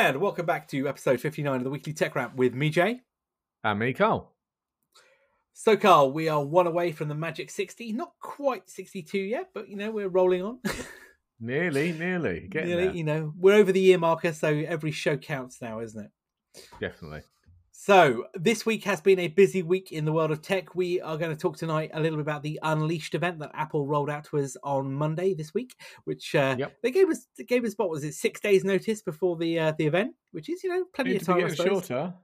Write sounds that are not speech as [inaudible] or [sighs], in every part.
And welcome back to episode 59 of the Weekly Tech Rant with me, Jay. And me, Carl. So, Carl, we are one away from the Magic 60. Not quite 62 yet, but, you know, we're rolling on. [laughs] nearly, nearly. Getting nearly, there. you know, we're over the year marker, so every show counts now, isn't it? Definitely. So, this week has been a busy week in the world of tech. We are going to talk tonight a little bit about the Unleashed event that Apple rolled out to us on Monday this week, which uh, Yep. they gave us they gave us what was it six days notice before the uh, the event, which is you know plenty Need of time. I suppose. shorter.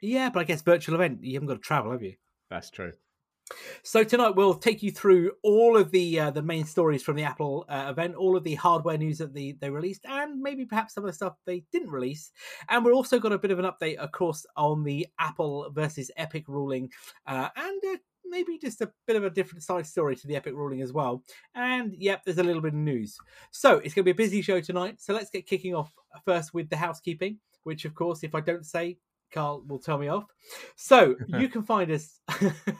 Yeah, but I guess virtual event you haven't got to travel, have you? That's true. So tonight we'll take you through all of the uh, the main stories from the Apple uh, event, all of the hardware news that the, they released, and maybe perhaps some of the stuff they didn't release. And we're also got a bit of an update, of course, on the Apple versus Epic ruling, uh, and uh, maybe just a bit of a different side story to the Epic ruling as well. And yep, there's a little bit of news. So it's going to be a busy show tonight. So let's get kicking off first with the housekeeping, which of course, if I don't say, Carl will tell me off. So you [laughs] can find us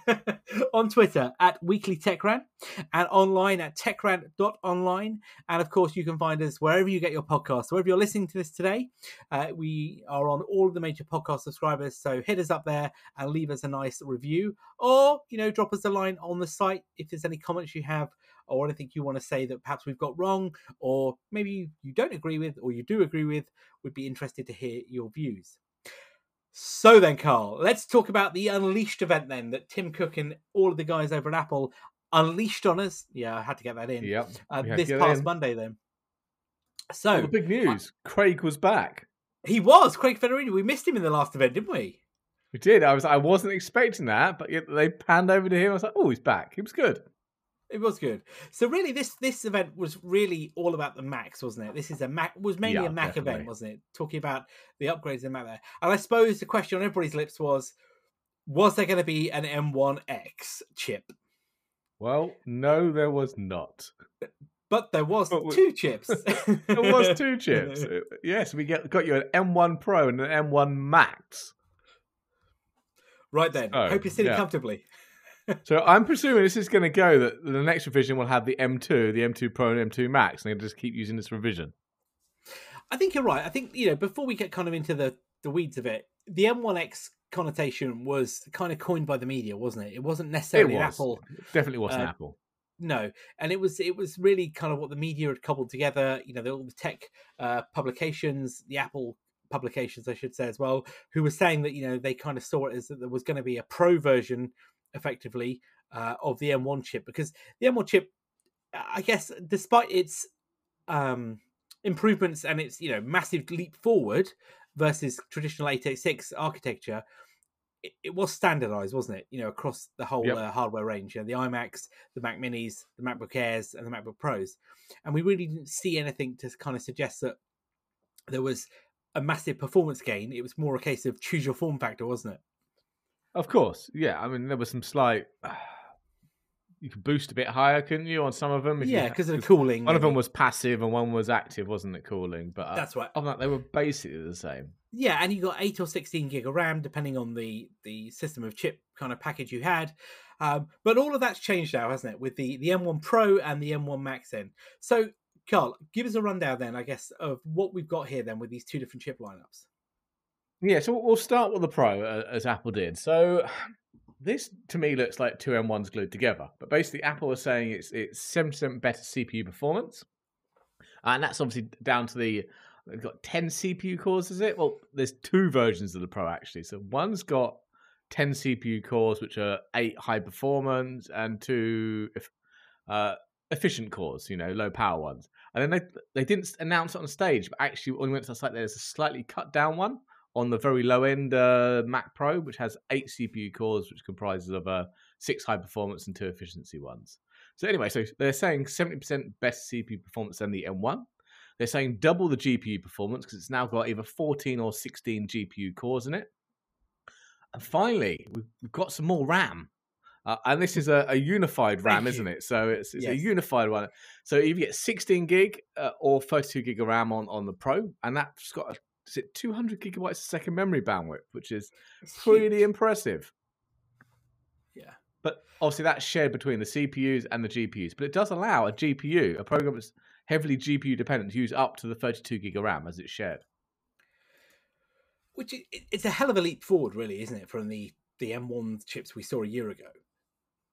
[laughs] on Twitter at Weekly Tech Rant and online at techrant.online. And of course, you can find us wherever you get your podcasts. So wherever you're listening to this today, uh, we are on all of the major podcast subscribers. So hit us up there and leave us a nice review, or you know, drop us a line on the site if there's any comments you have or anything you want to say that perhaps we've got wrong, or maybe you don't agree with, or you do agree with. We'd be interested to hear your views. So then, Carl, let's talk about the Unleashed event then that Tim Cook and all of the guys over at Apple unleashed on us. Yeah, I had to get that in. Yep. Uh, we had to this past. Monday then. So the big news. Craig was back. he was Craig Federighi. We missed him in the last event, didn't we? We did. I was. I wasn't expecting that, but they panned over to him. I was like, "Oh, he's back. He was good." It was good. So really, this this event was really all about the Macs, wasn't it? This is a Mac was mainly Yeah, a Mac definitely. event, wasn't it? Talking about the upgrades in Mac there. And I suppose the question on everybody's lips was, was there going to be an M1X chip? Well, no, there was not. But there was But we- two chips. [laughs] There was two chips. [laughs] Yes, we get got you an M1 Pro and an M1 Max. right then. So, Hope you're sitting yeah. comfortably. So I'm presuming this is going to go that the next revision will have the M2, the M2 Pro, and M2 Max, and they'll just keep using this revision. I think you're right. I think you know before we get kind of into the the weeds of it, the M1X connotation was kind of coined by the media, wasn't it? It wasn't It necessarily an was Apple. definitely wasn't uh, Apple. No, and it was it was really kind of what the media had cobbled together. You know, the, all the tech uh, publications, the Apple publications, I should say as well, who were saying that you know they kind of saw it as that there was going to be a pro version, effectively, uh, of the M1 chip because the M1 chip, I guess, despite its um, improvements and its you know massive leap forward versus traditional x86 architecture. It, it was standardized, wasn't it? You know, across the whole Yep. uh, hardware range. You know, the iMacs, the Mac Minis, the MacBook Airs, and the MacBook Pros, and we really didn't see anything to kind of suggest that there was a massive performance gain. It was more a case of choose your form factor, wasn't it? Of course, yeah. I mean, there was some slight. [sighs] You could boost a bit higher, couldn't you, on some of them? if yeah, because of the cooling. One of them was passive and one was active, wasn't it? Cooling, but uh, That's right. other that, they were basically the same. Yeah, and you got eight or sixteen gig of RAM, depending on the the system of chip kind of package you had. Um, but all of that's changed now, hasn't it? With the the M1 Pro and the M1 Max in. So, Carl, give us a rundown then, I guess, of what we've got here then with these two different chip lineups. Yeah, so we'll start with the Pro uh, as Apple did. So [sighs] this to me looks like two M1s glued together, but basically Apple is saying it's it's seven percent better CPU performance, and that's obviously down to the they've got ten CPU cores. Is it? Well, there's two versions of the Pro actually. So one's got ten CPU cores, which are eight high performance, and two uh, efficient cores. You know, low power ones. And then they they didn't announce it on stage, but actually when we went to the site, there's a slightly cut down one on the very low end uh, Mac Pro, which has eight CPU cores, which comprises of uh, six high performance and two efficiency ones. So anyway, so they're saying 70% best CPU performance than the M1. They're saying double the GPU performance because it's now got either 14 or 16 GPU cores in it. And finally, we've got some more RAM. Uh, and this is a, a unified RAM, Thank isn't you. it? So it's, it's a unified one. So you get 16 gig uh, or 32 gig of RAM on, on the Pro, and that's got a, is it 200 gigabytes of second memory bandwidth, which is It's pretty huge. impressive. Yeah. But obviously that's shared between the CPUs and the GPUs. But it does allow a GPU, a program that's heavily GPU dependent, to use up to the 32 gig of RAM as it's shared. which it's a hell of a leap forward, really, isn't it, from the the M1 chips we saw a year ago?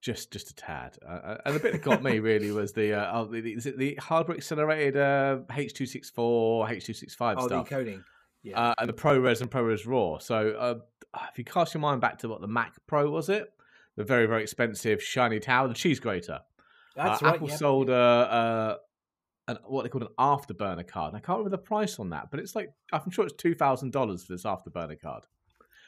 just just a tad. Uh, uh, and the bit that got me [laughs] really was the uh, oh, the, the, is it the hardware accelerated uh, H264, H265 Oh, the stuff, encoding. Yeah. uh, and the ProRes and ProRes RAW. So uh, if you cast your mind back to what the Mac Pro was, it the very very expensive shiny tower, the cheese grater. That's uh, right. Apple yeah. sold a, a an, what they called an afterburner card. And I can't remember the price on that, but it's like I'm sure it's two thousand dollars for this afterburner card,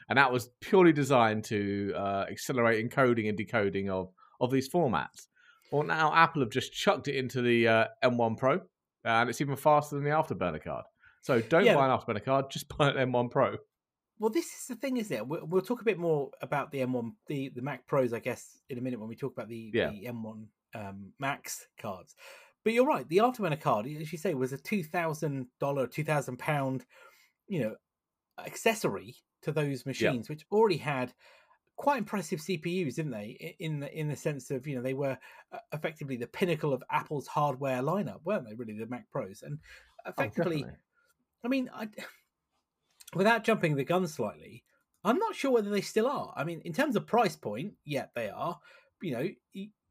and that was purely designed to uh, accelerate encoding and decoding of of these formats. Well, now Apple have just chucked it into the uh, M1 Pro, and it's even faster than the afterburner card. So don't Yeah. buy an afterburner card, just [laughs] buy an M1 Pro. Well, this is the thing, isn't it? We'll, we'll talk a bit more about the M1, the, the Mac Pros, I guess, in a minute when we talk about the, Yeah. the M1 um, Max cards. But you're right. The Afterburner card, as you say, was a two thousand dollar, two thousand pound, you know, accessory to those machines, which already had quite impressive CPUs, didn't they? In the in the sense of you know they were uh, effectively the pinnacle of Apple's hardware lineup, weren't they? Really, the Mac Pros, and effectively. definitely. I mean, I, [sighs] without jumping the gun slightly, I'm not sure whether they still are. I mean, in terms of price point, yeah, they are. You know,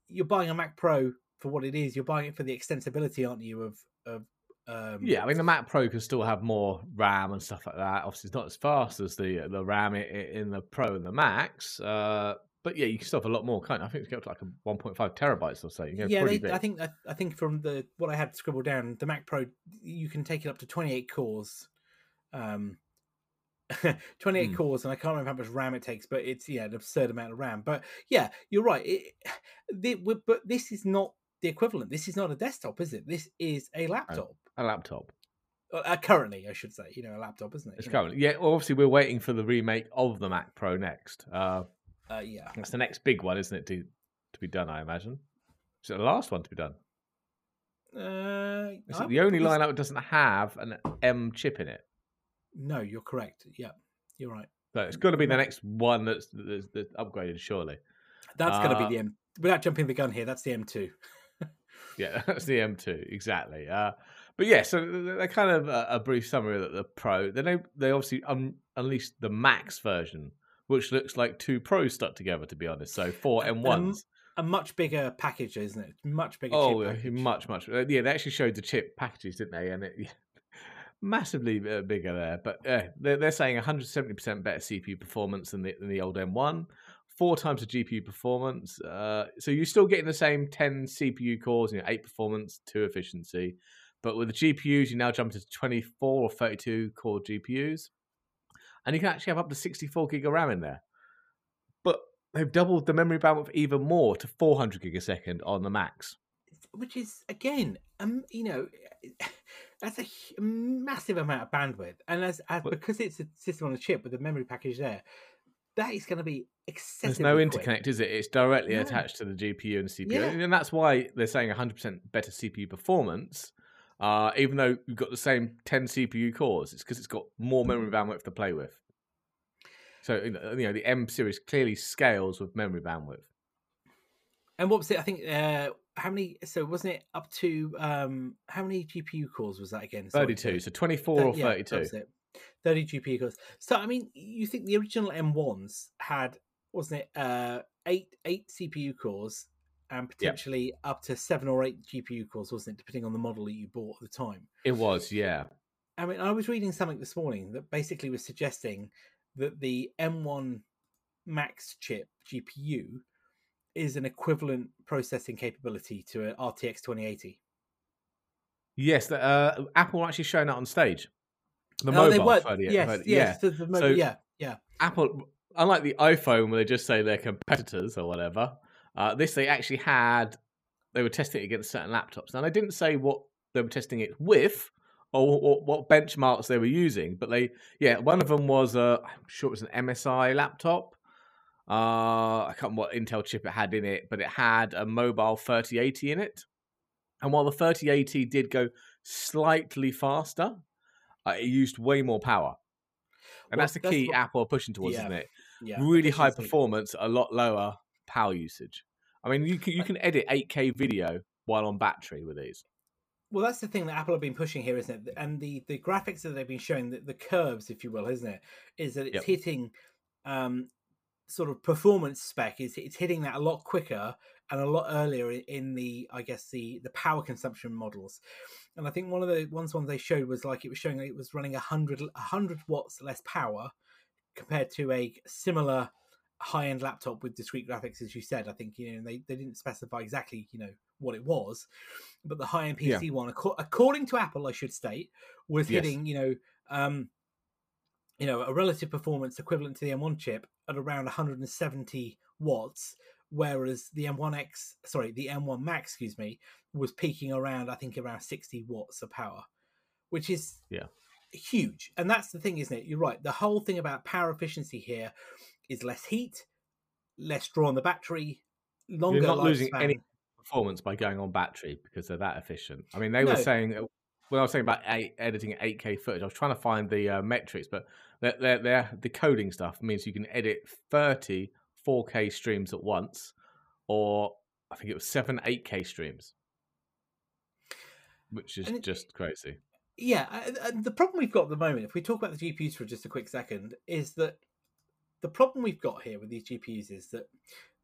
you're buying a Mac Pro for what it is. You're buying it for the extensibility, aren't you? Of of um, Yeah, I mean the Mac Pro can still have more RAM and stuff like that. Obviously, it's not as fast as the the RAM in the Pro and the Max. Uh, but yeah, you can still have a lot more, can't you? I think it's got to like a 1.5 terabytes or so. Yeah. They. I think I, I think from the what I had scribbled down, the Mac Pro you can take it up to 28 cores. Um, [laughs] 28 Hmm. cores, and I can't remember how much RAM it takes, but it's yeah, an absurd amount of RAM. But yeah, you're right. It, the, but this is not the equivalent. This is not a desktop, is it? This is a laptop. a laptop. Uh, currently, I should say. You know, a laptop, isn't it? It's currently yeah. Obviously, we're waiting for the remake of the Mac Pro next. Uh, Uh, yeah. that's the next big one, isn't it? To to be done, I imagine. Is it the last one to be done? Uh, Is it the only lineup that doesn't have an M chip in it? No, you're correct. Yeah, you're right. So it's got to be the next one that's, that's, that's upgraded, surely. That's going to Uh, be the M. Without jumping the gun here, that's the M2. [laughs] Yeah, [laughs] that's the M2 exactly. Uh, but yeah, so they kind of uh, a brief summary of the Pro. Then they they obviously un- unleashed the Max version, which looks like two Pros stuck together. To be honest, so four And- M1s. A much bigger package, isn't it? Much bigger. Oh, chip yeah, package. much much. uh, Yeah, they actually showed the chip packages, didn't they? And it [laughs] massively uh, bigger there. But uh, they're they're saying 170 percent better CPU performance than the than the old M1. Four times the GPU performance. Uh, so you're still getting the same 10 CPU cores, you know, eight performance, two efficiency. But with the GPUs, you now jump to 24 or 32 core GPUs. And you can actually have up to 64 gig of RAM in there. But they've doubled the memory bandwidth even more to 400 gig a second on the Max. which is again, um, you know, [laughs] that's a massive amount of bandwidth, and as, as Well- because it's a system on a chip with a memory package there, that is going to be There's no quick. interconnect, is it? It's directly No. attached to the GPU and CPU, Yeah. and that's why they're saying 100% better CPU performance. Uh, even though you've got the same 10 CPU cores, it's because it's got more memory bandwidth to play with. So you know, the M series clearly scales with memory bandwidth. And what was it? I think uh, how many? So wasn't it up to um how many GPU cores was that again? Sorry, 32, so- so 24 or yeah, 32. that's it. 30 GPU cores. So I mean, you think the original M1s had wasn't it uh eight eight CPU cores and potentially up to seven or eight GPU cores, wasn't it, depending on the model that you bought at the time? It was, yeah. I mean, I was reading something this morning that basically was suggesting that the M1 Max chip GPU is an equivalent processing capability to an RTX 2080. Yes, uh, Apple actually showing that on stage. The Oh, mobile, they were, 30, yes, 30 yes, the- the mo- So- yeah, yeah. Apple, unlike the iPhone where they just say they're competitors or whatever, uh, this they actually had. They were testing it against certain laptops. Now they didn't say what they were testing it with or what, what benchmarks they were using, but they, yeah, one of them was a, I'm sure it was an MSI laptop. Uh, I can't remember what Intel chip it had in it, but it had a mobile 3080 in it. And while the 3080 did go slightly faster, uh, it used way more power. And Well, that's the that's key what- Apple are pushing towards, Yeah. isn't it? Yeah, really high performance, a lot lower power usage. I mean, you can you can edit 8K video while on battery with these. Well, that's the thing that Apple have been pushing here, isn't it? And the the graphics that they've been showing, the, the curves, if you will, isn't it? Is that it's Yep. hitting um, sort of performance spec is it's hitting that a lot quicker and a lot earlier in the I guess the the power consumption models. And I think one of the ones ones they showed was like it was showing it was running 100 100 watts less power compared to a similar high end laptop with discrete graphics, as you said. I think you know they, they didn't specify exactly you know what it was, but the high end Yeah. PC one, acco- according to Apple, I should state, was Yes. hitting you know um, you know a relative performance equivalent to the M1 chip at around 170 watts, whereas the M1X, sorry, the M1 Max, excuse me, was peaking around I think around 60 watts of power, which is Yeah. huge. And that's the thing, isn't it? You're right. The whole thing about power efficiency here is less heat, less draw on the battery, longer. You're not losing any performance by going on battery because they're that efficient. I mean, they were saying uh, when I was saying about eight, editing 8K footage, I was trying to find the uh, metrics, but their, their, their decoding stuff means you can edit 30 4K streams at once, or I think it was seven 8K streams, which is it- just crazy. Yeah, the problem we've got at the moment, if we talk about the GPUs for just a quick second, is that the problem we've got here with these GPUs is that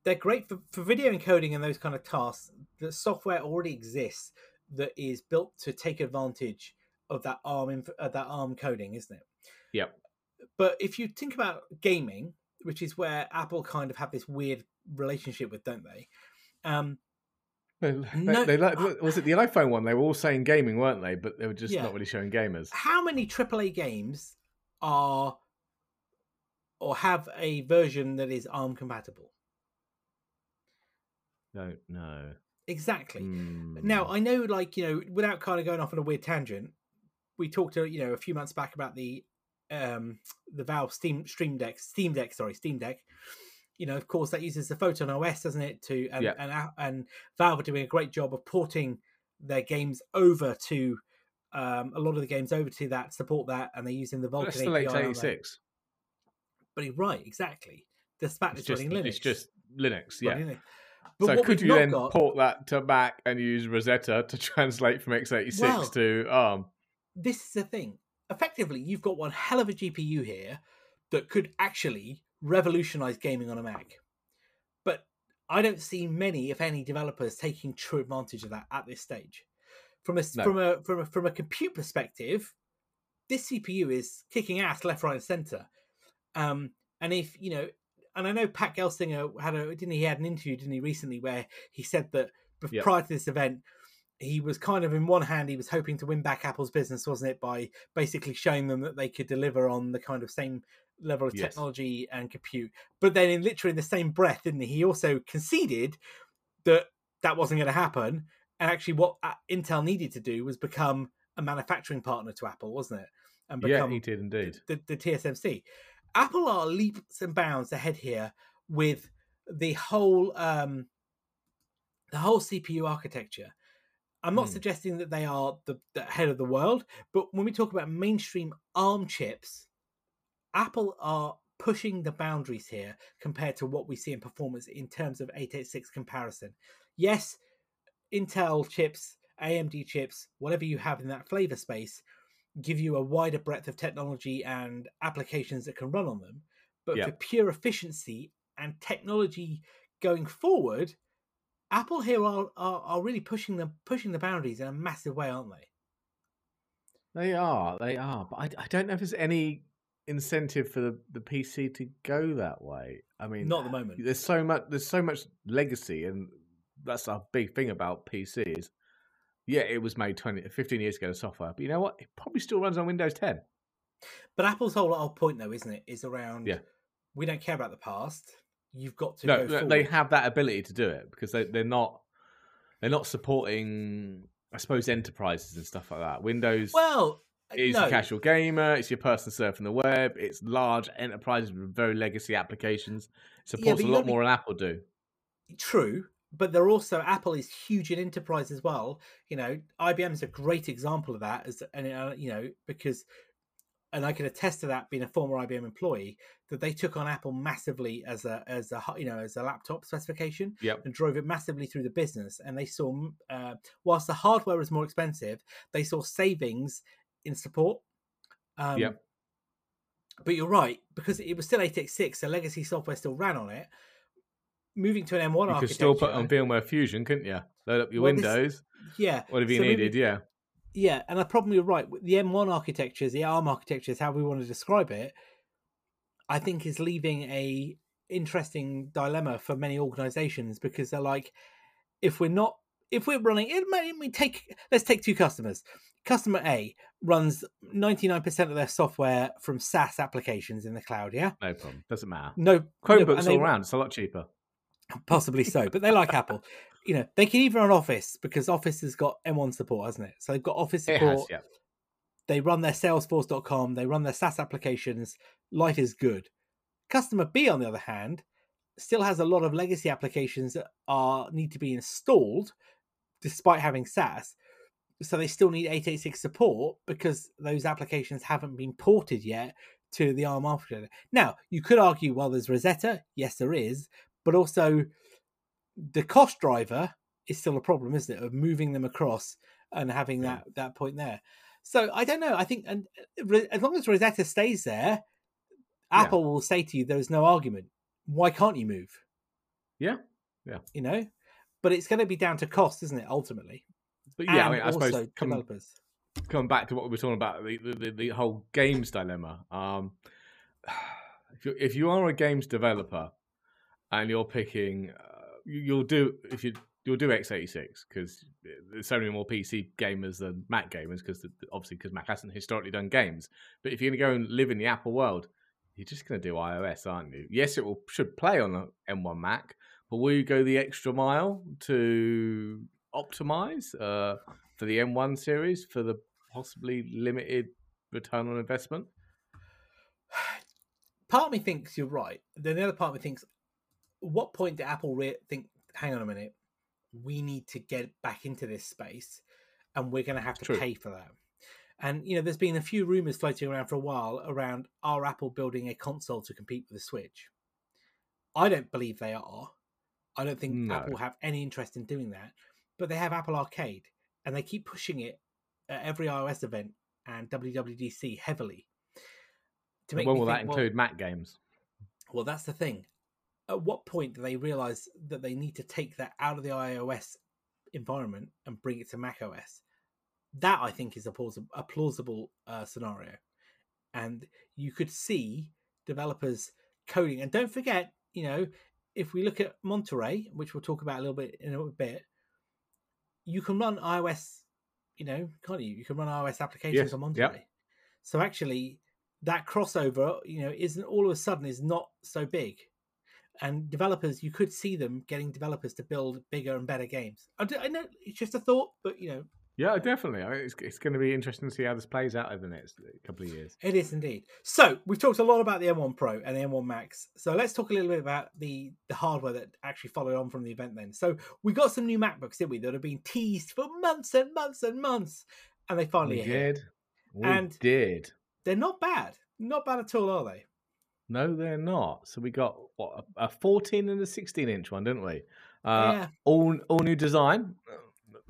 they're great for, for video encoding and those kind of tasks. The software already exists that is built to take advantage of that ARM inf- uh, that ARM coding, isn't it? Yep. But if you think about gaming, which is where Apple kind of have this weird relationship with, don't they? Um, They, they- No- they like, was it the iPhone one? They were all saying gaming, weren't they? But they were just Yeah. not really showing gamers. how many AAA games are or have a version that is ARM compatible? Don't know. Exactly. Hmm. Now I know, like you know, without kind of going off on a weird tangent, we talked to you know a few months back about the um the Valve Steam Stream Deck, Steam Deck, sorry, Steam Deck. You know, of course, that uses the Photon OS, doesn't it? To and Yeah. and and Valve are doing a great job of porting their games over to um, a lot of the games over to that support that, and they're using the Vulkan that's still API. aren't they? 86. But you're right, exactly. Despite It's it's just, running Linux, it's just Linux, yeah. Linux. But so could you then got- port that to Mac and use Rosetta to [laughs] translate from x86 Well- to ARM? this is the thing. Effectively, you've got one hell of a GPU here that could actually revolutionize gaming on a Mac. But I don't see many, if any, developers taking true advantage of that at this stage. From a No. from a from a from a compute perspective, this CPU is kicking ass left, right, and center. Um, and if you know, and I know Pat Gelsinger had a didn't he, had an interview didn't he recently where he said that Yep. prior to this event he was kind of in one hand he was hoping to win back Apple's business, wasn't it, by basically showing them that they could deliver on the kind of same level of Yes. technology and compute. But then in literally the same breath, didn't he? He also conceded that that wasn't going to happen. And actually, what uh, Intel needed to do was become a manufacturing partner to Apple, wasn't it? And Yeah, he did indeed. the, the TSMC. Apple are leaps and bounds ahead here with the whole um, the whole CPU architecture. I'm not Hmm. suggesting that they are the, the head of the world, but when we talk about mainstream ARM chips, Apple are pushing the boundaries here compared to what we see in performance in terms of x86 comparison. Yes, Intel chips, AMD chips, whatever you have in that flavor space, give you a wider breadth of technology and applications that can run on them. But Yeah. for pure efficiency and technology going forward, Apple here are, are, are really pushing the pushing the boundaries in a massive way, aren't they? They are, they are. But I, I don't know if there's any incentive for the, the PC to go that way. I mean, Not at the moment. There's so much. There's so much legacy, and that's a big thing about PCs. Yeah, it was made 20, 15 years ago. The software, but you know what? It probably still runs on Windows 10. But Apple's whole, whole point, though, isn't it, is around Yeah. we don't care about the past. You've got to No, no, they have that ability to do it because they, they're not. They're not supporting, I suppose, enterprises and stuff like that. Windows well, uh, is no, your casual gamer. It's your person surfing the web. It's large enterprises with very legacy applications. It supports but a lot be- more than Apple do. true, but they're also Apple is huge in enterprise as well. You know, IBM is a great example of that. As and uh, you know, because and I can attest to that being a former IBM employee that they took on Apple massively as a as a you know as a laptop specification Yep. and drove it massively through the business. And they saw, uh, whilst the hardware was more expensive, they saw savings in support. Um, Yep. But you're right because it was still x86, so legacy software still ran on it. Moving to an M1 architecture. You could still put on VMware Fusion, couldn't you? Load up your Well, this- Windows, yeah, whatever you so needed. Yeah. Yeah, and the problem you're right. The M1 architectures, the ARM architectures, how we want to describe it, I think is leaving a interesting dilemma for many organizations because they're like, if we're not, if we're running, it may we take, let's take two customers. Customer A runs 99% of their software from SaaS applications in the cloud. Yeah, No problem. Doesn't matter. no, no, Chromebooks they- all around. It's a lot cheaper. [laughs] possibly so, but they like Apple. You know, they can even run Office because Office has got M1 support, hasn't it? So they've got Office support. has. Yeah. they run their salesforce.com they run their saas applications life is good customer b on the other hand still has a lot of legacy applications that are need to be installed despite having saas so they still need x86 support because those applications haven't been ported yet to the arm architecture now you could argue well there's rosetta yes there is but also the cost driver is still a problem isn't it of moving them across and having Yeah. that that point there so I don't know. I think and as long as Rosetta stays there, Yeah. Apple will say to you, "There is no argument. Why can't you move?" Yeah. Yeah. You know, but it's going to be down to cost, isn't it? Ultimately, But yeah, I mean, I suppose coming, developers. coming back to what we were talking about the the, the, the whole games dilemma. Um, [sighs] if you if you are a games developer and you're picking, uh, you, you'll do if you you'll do x86 because there's so many more PC gamers than Mac gamers because obviously because Mac hasn't historically done games. But if you're going to go and live in the Apple world, you're just going to do iOS, aren't you? Yes, it will should play on the M1 Mac, but will you go the extra mile to optimize uh, for the M1 series for the possibly limited return on investment? [sighs] Part of me thinks you're right. Then the other part of me thinks, what point did Apple re- think? Hang on a minute, we need to get back into this space, and we're going to have to True. pay for that. And you know, there's been a few rumors floating around for a while around are Apple building a console to compete with the Switch? I don't believe they are. I don't think No. Apple have any interest in doing that. But they have Apple Arcade, and they keep pushing it at every iOS event and WWDC heavily. To when me will that think, well, include Mac games? well, that's the thing. At what point do they realize that they need to take that out of the iOS environment and bring it to Mac OS? That I think is a plausible, a plausible uh, scenario, and you could see developers coding. And don't forget, you know, if we look at Monterey, which we'll talk about a little bit in a bit, you can run iOS. You know, can't you? You can run iOS applications Yes, on yep. Monterey. So actually, that crossover, you know, isn't all of a sudden is not so big. And developers, you could see them getting developers to build bigger and better games. I know it's just a thought, but you know, Yeah, definitely. I mean, it's, it's going to be interesting to see how this plays out over the next uh, couple of years. it is indeed. So we've talked a lot about the M1 Pro and the M1 Max. So let's talk a little bit about the the hardware that actually followed on from the event. Then, so we got some new MacBooks, didn't we? That have been teased for months and months and months, and they finally We did. We And- did. They're not bad, not bad at all, are they? No, they're not. So we got what a a 14 and a 16 inch one, didn't we? Uh, yeah, All all new design.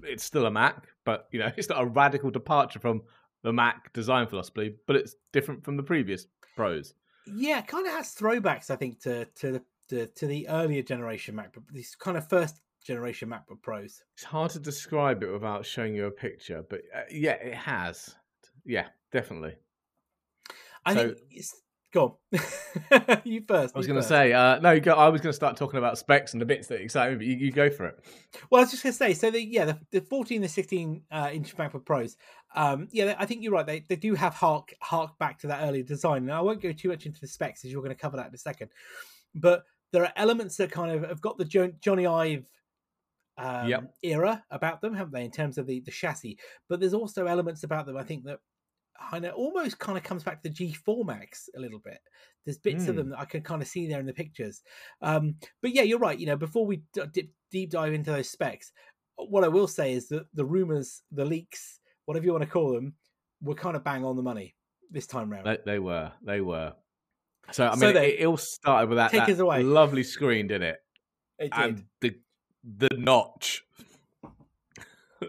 It's still a Mac, but you know [laughs] it's not a radical departure from the Mac design philosophy, but it's different from the previous Pros. yeah, kind of has throwbacks, I think, to to the to, to the earlier generation MacBook, these kind of first generation MacBook Pros. It's hard to describe it without showing you a picture, but uh, yeah, it has. Yeah, definitely. I So- think it's go on. [laughs] you first. I was going to say, uh, no, go, I was going to start talking about specs and the bits that excite me, but you, you go for it. Well, I was just going to say, so the yeah, the, the 14, the 16 uh, inch MacBook Pros, um, yeah, I think you're right. They they do have hark hark back to that earlier design. And I won't go too much into the specs, as you're going to cover that in a second. But there are elements that kind of have got the jo- Jony Ive um, Yep. era about them, haven't they, in terms of the the chassis? But there's also elements about them, I think that. I it almost kind of comes back to the G4 Max a little bit. There's bits of Mm. them that I can kind of see there in the pictures. Um, but yeah, you're right. You know, before we d- dip, deep dive into those specs, what I will say is that the rumors, the leaks, whatever you want to call them, were kind of bang on the money. this time round. They, they were. They were. So I So mean, it, it all started with that, take that away. lovely screen, didn't it? It did. And the the notch.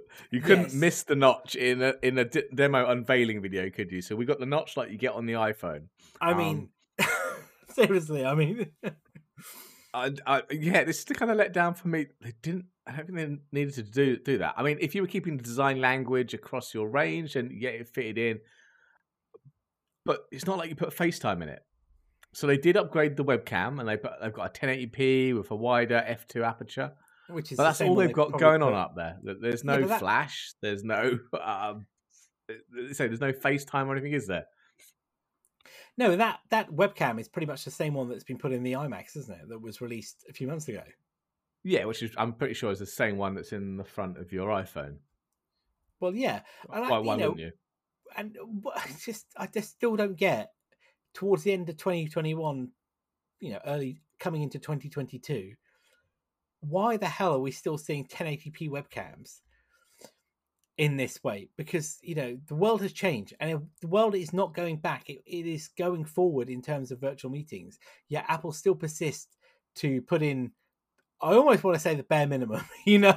[laughs] you couldn't Yes. miss the notch in a in a d- demo unveiling video, could you? So we got the notch like you get on the iPhone. I mean, um, [laughs] seriously, I mean, [laughs] I, I, yeah, this is the kind of letdown for me. They didn't. I don't think they needed to do do that. I mean, if you were keeping the design language across your range and yeah, it fitted in, but it's not like you put FaceTime in it. So they did upgrade the webcam, and they put, they've got a 1080p with a wider f2 aperture. Which is But that's all they've got going on up there. There- There's Yeah, no that- flash. There's no. [laughs] Um, say there's no FaceTime or anything, is there? No, that that webcam is pretty much the same one that's been put in the iMacs, isn't it? That was released a few months ago. Yeah, which is I'm pretty sure is the same one that's in the front of your iPhone. Well, yeah, and I- Why, you why know, wouldn't you? and [laughs] I just I just still don't get towards the end of 2021 you know early coming into 2022 why the hell are we still seeing 1080p webcams in this way because you know the world has changed and the world is not going back it, it is going forward in terms of virtual meetings yet apple still persists to put in i almost want to say the bare minimum [laughs] you know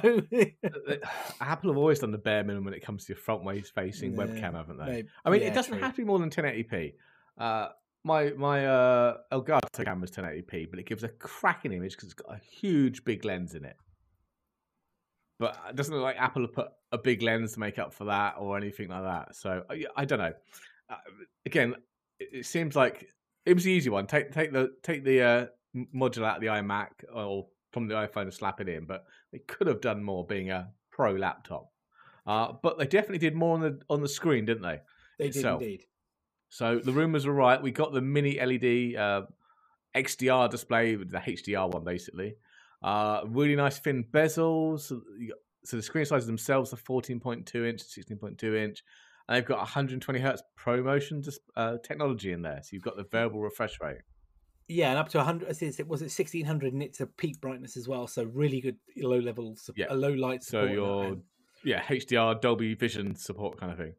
Apple have always done the bare minimum when it comes to your front ways facing Yeah, webcam, haven't they? I mean, yeah, it doesn't true. have to be more than 1080p. Uh, my my uh, Elgato camera's 1080p, but it gives a cracking image because it's got a huge big lens in it. But it doesn't look like Apple have put a big lens to make up for that or anything like that. So I, I don't know. Uh, again, it, it seems like it was the easy one. Take take the take the uh, module out of the iMac or from the iPhone and slap it in. But they could have done more being a pro laptop. Uh, but they definitely did more on the on the screen, didn't they? they did indeed So the rumors were right. We got the mini LED uh, XDR display, the HDR one basically. Uh, really nice thin bezels. So so the screen sizes themselves are 14.2 inch, 16.2 inch, and they've got 120 hertz ProMotion dis- uh, technology in there. So you've got the variable refresh rate. Yeah, and up to 100. is it- Was it 1600 nits of peak brightness as well? So really good low level, sup- Yeah. low light So your yeah HDR Dolby Vision support kind of thing.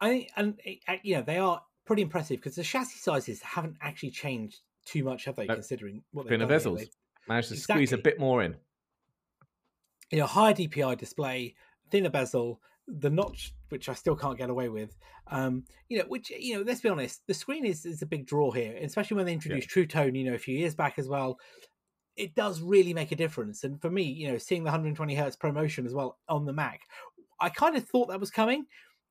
I think, and it- uh, you know, they are pretty impressive because the chassis sizes haven't actually changed too much, have they? Considering what they've Thinner done bezels. Managed to squeeze a bit more in. you know, higher DPI display, thinner bezel, the notch, which I still can't get away with. Um, you know, which you know, let's be honest, the screen is is a big draw here, especially when they introduced True Tone. You know, a few years back as well. It does really make a difference, and for me, you know, seeing the 120 hertz ProMotion as well on the Mac, I kind of thought that was coming,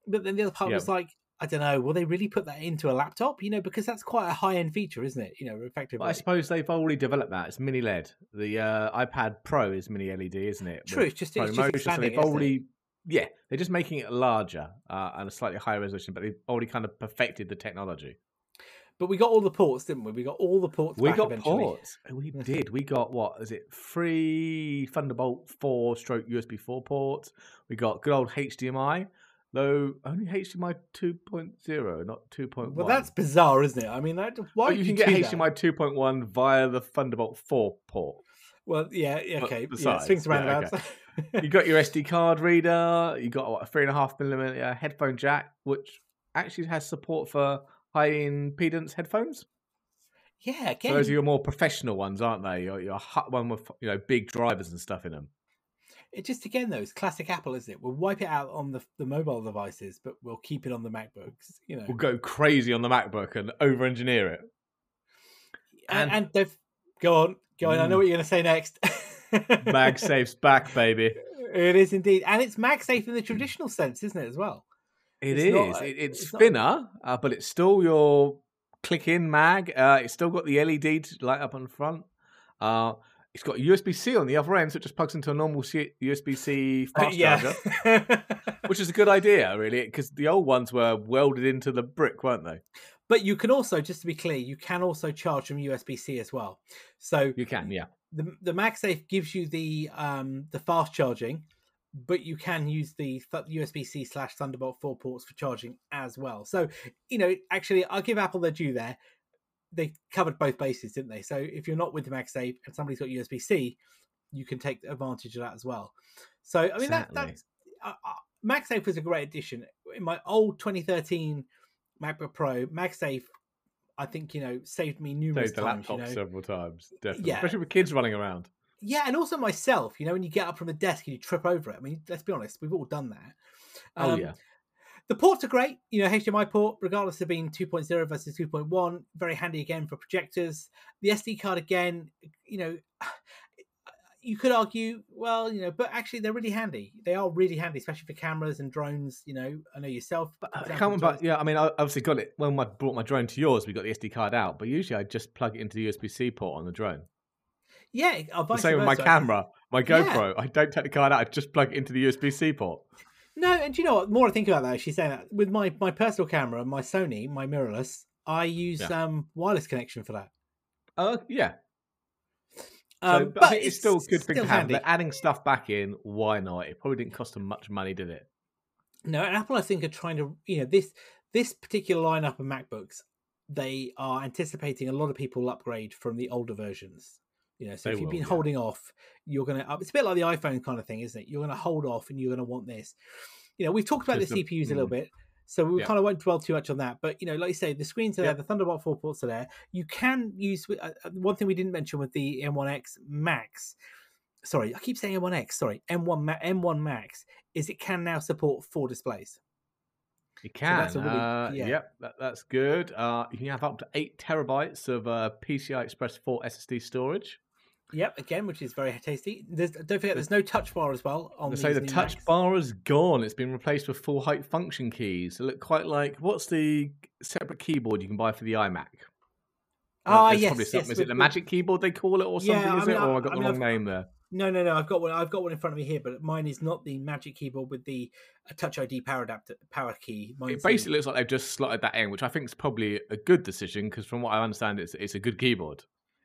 but then the other part Yeah. was like. I don't know. Will they really put that into a laptop? You know, because that's quite a high end feature, isn't it? You know, effectively. Well, I suppose they've already developed that. It's mini LED. The uh, iPad Pro is mini LED, isn't it? True. With It's just, it's just so they've isn't it? already yeah they're just making it larger uh, and a slightly higher resolution but they've already kind of perfected the technology But we got all the ports, didn't we? We got all the ports. we got eventually. ports we did we got what is it three thunderbolt 4 stroke usb 4 ports we got good old hdmi though only hdmi 2.0 not 2.1 Well, that's bizarre, isn't it? I mean, that, why but you can get that? hdmi 2.1 via the thunderbolt 4 port Well, yeah, yeah, okay, yeah, besides, swings yeah, around okay. [laughs] you got your SD card reader. You got what, a three and a half millimeter headphone jack, which actually has support for high impedance headphones. yeah, So those are your more professional ones, aren't they? Your, your hot one with you know big drivers and stuff in them. It just again though, it's classic Apple, isn't it? We'll wipe it out on the the mobile devices, but we'll keep it on the MacBooks. You know, We'll go crazy on the MacBook and over engineer it. and, and- and go on, go on. I know Mm. what you're going to say next. [laughs] MagSafe's back, baby. It is indeed, and it's MagSafe in the traditional sense, isn't it? As well. It It's is. not- it, it's, it's not- thinner, uh, but it's still your click-in mag. Uh, it's still got the LED to light up on the front. Uh, it's got USB C on the other end, so it just plugs into a normal USB C [laughs] fast charger, which is a good idea, really, because the old ones were welded into the brick, weren't they? but you can also, just to be clear, you can also charge from USB C as well. So You can, yeah. the the MagSafe gives you the um the fast charging, but you can use the USB C slash Thunderbolt four ports for charging as well. So you know, actually, I'll give Apple their due there. They covered both bases, didn't they? So if you're not with the MagSafe and somebody's got USB C, you can take advantage of that as well. So I mean, that Exactly. that's uh, uh, MagSafe was a great addition. in my old 2013 MacBook Pro, MagSafe, I think you know saved me numerous Saved the times. laptop you know? several times, definitely. Yeah. Especially with kids running around. Yeah, and also myself. You know, when you get up from the desk and you trip over it. I mean, let's be honest, we've all done that. Oh Um, yeah. The ports are great. You know, HDMI port, regardless of being 2.0 versus 2.1, very handy again for projectors. The SD card again, you know, [sighs] you could argue, well, you know, but actually they're really handy. They are really handy, especially for cameras and drones. You know, I know yourself. But I can't remember. Yeah, I mean, I obviously got it when I brought my drone to yours. We got the SD card out, but usually I just plug it into the USB C port on the drone. Yeah, The same with my camera, my Yeah. GoPro. I don't take the card out. I just plug it into the USB C port. No, and do you know what? The more I think about that, she's saying that with my my personal camera, my Sony, my mirrorless, I use Yeah. um wireless connection for that. Uh, yeah. So, Um, but, I think it's, still good thing still to have. handy. They're adding stuff back in. Why not? It probably didn't cost them much money, did it? No, and Apple, I think, are trying to, you know, this this particular lineup of MacBooks, they are anticipating a lot of people upgrade from the older versions. You know, so They if you've will, been yeah. holding off, you're going to. It's a bit like the iPhone kind of thing, isn't it? You're going to hold off, and you're going to want this. You know, we've talked about the the- CPUs a little mm. bit, so we Yeah. kind of won't dwell too much on that. But you know, like you say, the screens are there, the Thunderbolt 4 ports are there. You can use uh, uh, one thing we didn't mention with the M1X Max. Sorry, I keep saying M1X. Sorry, M1 Ma- M1 Max is it can now support four displays. You can. that's really- uh, yeah. Yep, that, that's good. Uh, you can have up to eight terabytes of uh, PCI Express 4 SSD storage. Yep, again, which is very tasty. There's, don't forget, there's no touch bar as well. On They say the touch Macs. bar is gone. It's been replaced with full height function keys. They look quite like what's the separate keyboard you can buy for the iMac? Ah, There's yes, yes. Is with- it the Magic Keyboard they call it or Yeah, something? I is mean, it? I- Or I got I the mean, wrong I've- name there. No, no, no. I've got one. I've got one in front of me here, but mine is not the Magic Keyboard with the uh, Touch ID power adapter, power key. It Mine's basically looks like they've just slotted that in, which I think is probably a good decision because from what I understand, it's it's a good keyboard.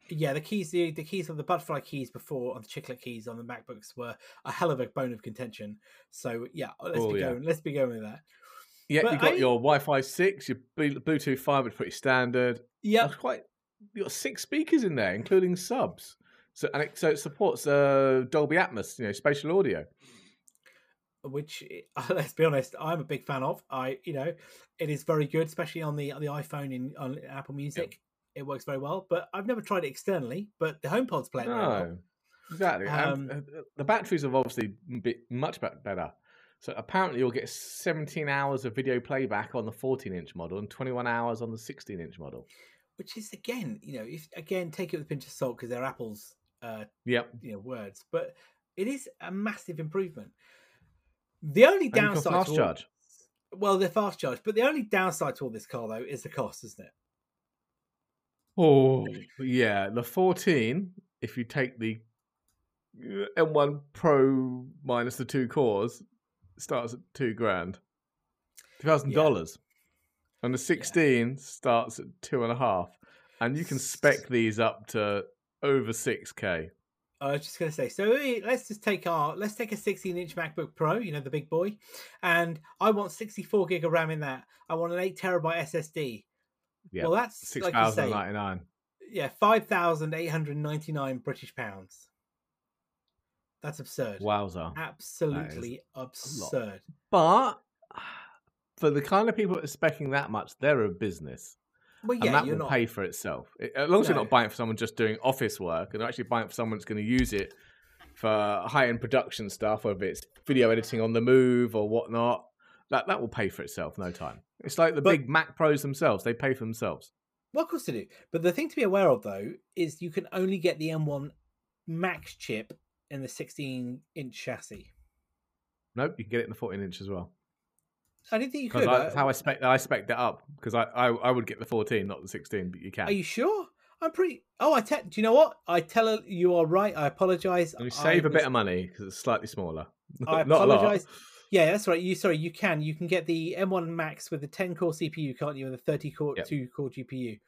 Yeah, the keys, the, the keys of the butterfly keys before on the chiclet keys on the MacBooks were a hell of a bone of contention. So yeah, let's Oh, be yeah. going. Let's be going with that. Yeah, But you've got I- your Wi-Fi six, your Bluetooth five is pretty standard. Yeah, quite. You got six speakers in there, including subs. So and it, so it supports uh, Dolby Atmos, you know, spatial audio. which [laughs] let's be honest, I'm a big fan of. I, you know, it is very good, especially on the on the iPhone in on Apple Music. It works very well, but I've never tried it externally. But the HomePods play it very well. No, exactly. Um, and uh, the batteries have obviously been much better. So apparently, you'll get 17 hours of video playback on the 14-inch model and 21 hours on the 16-inch model. which is again, you know, if again take it with a pinch of salt because they're Apple's, uh, Yep. you know, words, but it is a massive improvement. The only And you can downside, fast all- charge. well, they're fast charge, but the only downside to all this car though is the cost, isn't it? Oh, yeah. The 14, if you take the uh, M1 Pro minus the two cores, starts at two grand, two thousand dollars, and the 16 starts at two and a half, and you can spec these up to over six k. I was just going to say, so let's just take our let's take a 16 inch MacBook Pro, you know, the big boy, and I want 64 gig of RAM in that. I want an 8 terabyte SSD. Yeah, Well, that's six like you say, ninety nine. yeah, 5,899 British pounds. That's absurd. Wowza! Absolutely absurd. But for the kind of people expecting that much, they're a business. Well, and yeah, that you're will not. pay for itself. It- as long as you're not buying it for someone just doing office work, and they're actually buying it for someone that's going to use it for high end production stuff, whether it's video editing on the move or whatnot, that that will pay for itself no time. It's like the But- big Mac Pros themselves; they pay for themselves. Well, of course they do. But the thing to be aware of, though, is you can only get the M1 Max chip in the 16 inch chassis. Nope, you can get it in the 14 inch as well. I didn't think you could. that's how I spec I spec that up because I, I I would get the 14, not the 16, but you can. Are you sure? I'm pretty. Oh, I tell. Do you know what? I tell her you are right. I apologize. And you save a was- bit of money because it's slightly smaller. I [laughs] not a lot. apologize. Yeah, that's right. You sorry, you can. You can get the M1 Max with the 10 core CPU, can't you? And the 30 core Yep. two core GPU.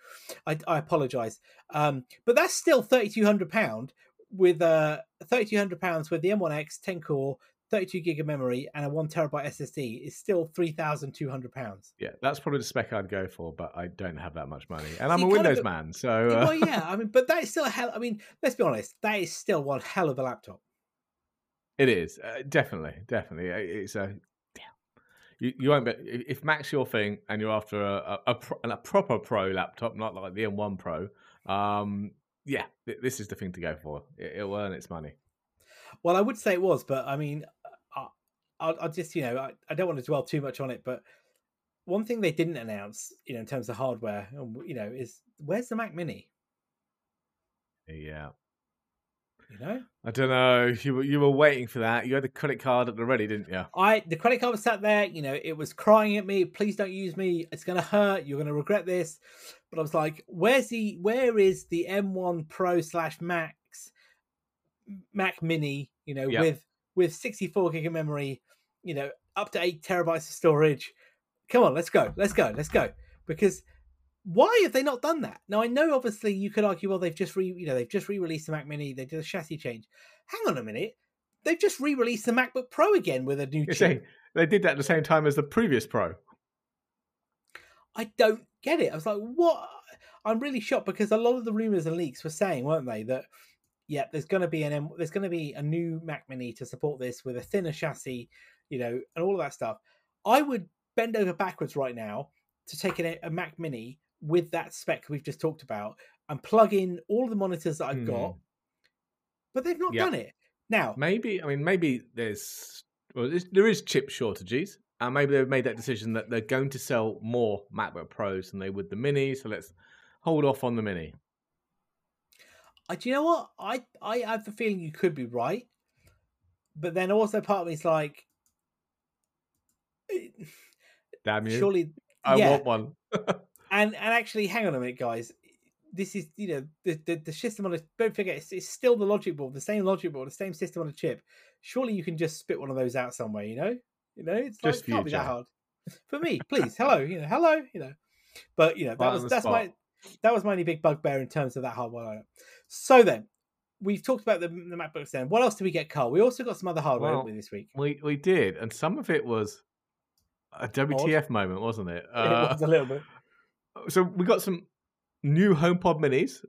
I, I apologize. Um, but that's still 3200 pound with uh 3200 pounds with the M1X 10 core, 32 gig of memory, and a one terabyte SSD is still 3200 pounds. Yeah, that's probably the spec I'd go for, but I don't have that much money, and I'm a Windows man, so uh, well, [laughs] yeah. I mean, but that is still a hell. I mean, let's be honest. That is still one hell of a laptop. It is uh, definitely, definitely. Uh, It's a you, you won't be if Mac's your thing and you're after a a, a, a proper pro laptop, not like the M1 Pro. Um, yeah, this is the thing to go for. It, will earn its money. Well, I would say it was, but I mean, I, I'll, I'll just you know I, I don't want to dwell too much on it, but one thing they didn't announce, you know, in terms of hardware, you know, is where's the Mac Mini? Yeah, you know, I don't know. You were you were waiting for that. You had the credit card at the ready, didn't you? I the credit card was sat there. You know, it was crying at me. Please don't use me. It's going to hurt. You're going to regret this. But I was like, where's the where is the M1 Pro slash Max Mac Mini? You know, with with 64 gig of memory. You know, up to eight terabytes of storage. Come on, let's go. Let's go. Let's go. Because why have they not done that? Now I know obviously you could argue, well, they've just re you know they've just re-released the Mac Mini, they did a chassis change. Hang on a minute, they've just re-released the MacBook Pro again with a new You're chip. Saying they did that at the same time as the previous Pro. I don't get it. I was like, what? I'm really shocked because a lot of the rumors and leaks were saying, weren't they, that yeah, there's going to be an there's going to be a new Mac Mini to support this with a thinner chassis, you know, and all of that stuff. I would bend over backwards right now to take a, a Mac Mini with that spec we've just talked about and plug in all the monitors that I've hmm. got, but they've not done it. Now, maybe I mean maybe there's well there is chip shortages, and maybe they've made that decision that they're going to sell more MacBook Pros than they would the Mini. So let's hold off on the Mini. I, do you know what I I have the feeling you could be right, but then also part of me is like, damn you! Surely, I yeah. want one. [laughs] and and actually, hang on a minute, guys. This is you know the the, the system on a don't forget it's, it's, still the logic board, the same logic board, the same system on a chip. Surely you can just spit one of those out somewhere, you know? You know, it's just like, can't be that hard for me. Please, hello, you know, hello, you know. But you know that right was that's spot. my that was my only big bugbear in terms of that hardware. So then, we've talked about the, the MacBooks. Then, what else did we get, Carl? We also got some other hardware well, this week. We we did, and some of it was a WTF Odd. moment, wasn't it? Uh, it was a little bit so we got some new HomePod minis.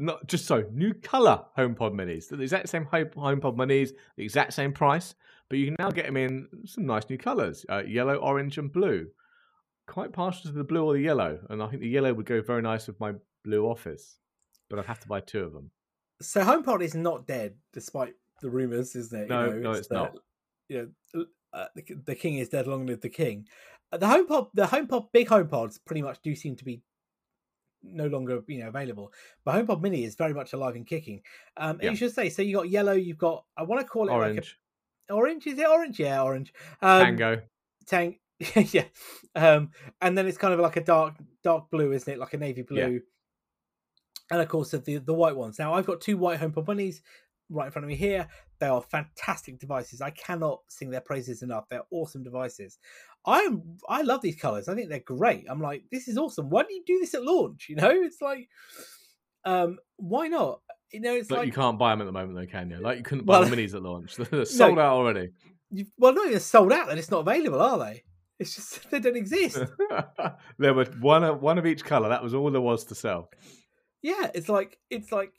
Not just so new color HomePod minis. The exact same HomePod minis, the exact same price, but you can now get them in some nice new colors: uh, yellow, orange, and blue. Quite partial to the blue or the yellow, and I think the yellow would go very nice with my blue office. But I'd have to buy two of them. So HomePod is not dead, despite the rumors, isn't it? No, you know, no, it's, it's not. You know, uh, the, the, king is dead. Long live the king the HomePod, the HomePod, big HomePods pretty much do seem to be no longer you know available. But HomePod Mini is very much alive and kicking. Um, yeah. you should say so. You got yellow. You've got I want to call it orange. Like a, orange is it orange? Yeah, orange. Um, Tango. Tang. [laughs] yeah. Um, and then it's kind of like a dark dark blue, isn't it? Like a navy blue. Yeah. And of course, the the white ones. Now I've got two white HomePod Minis right in front of me here. They are fantastic devices. I cannot sing their praises enough. They're awesome devices. I'm I love these colors. I think they're great. I'm like, this is awesome. Why do you do this at launch? You know, it's like, um, why not? You know, it's but like you can't buy them at the moment, though, can you? Like you couldn't buy well, the minis at launch. [laughs] They're sold no, out already. well, not even sold out. They're just not available, are they? It's just [laughs] they don't exist. [laughs] there was one of one of each color. That was all there was to sell. Yeah, it's like it's like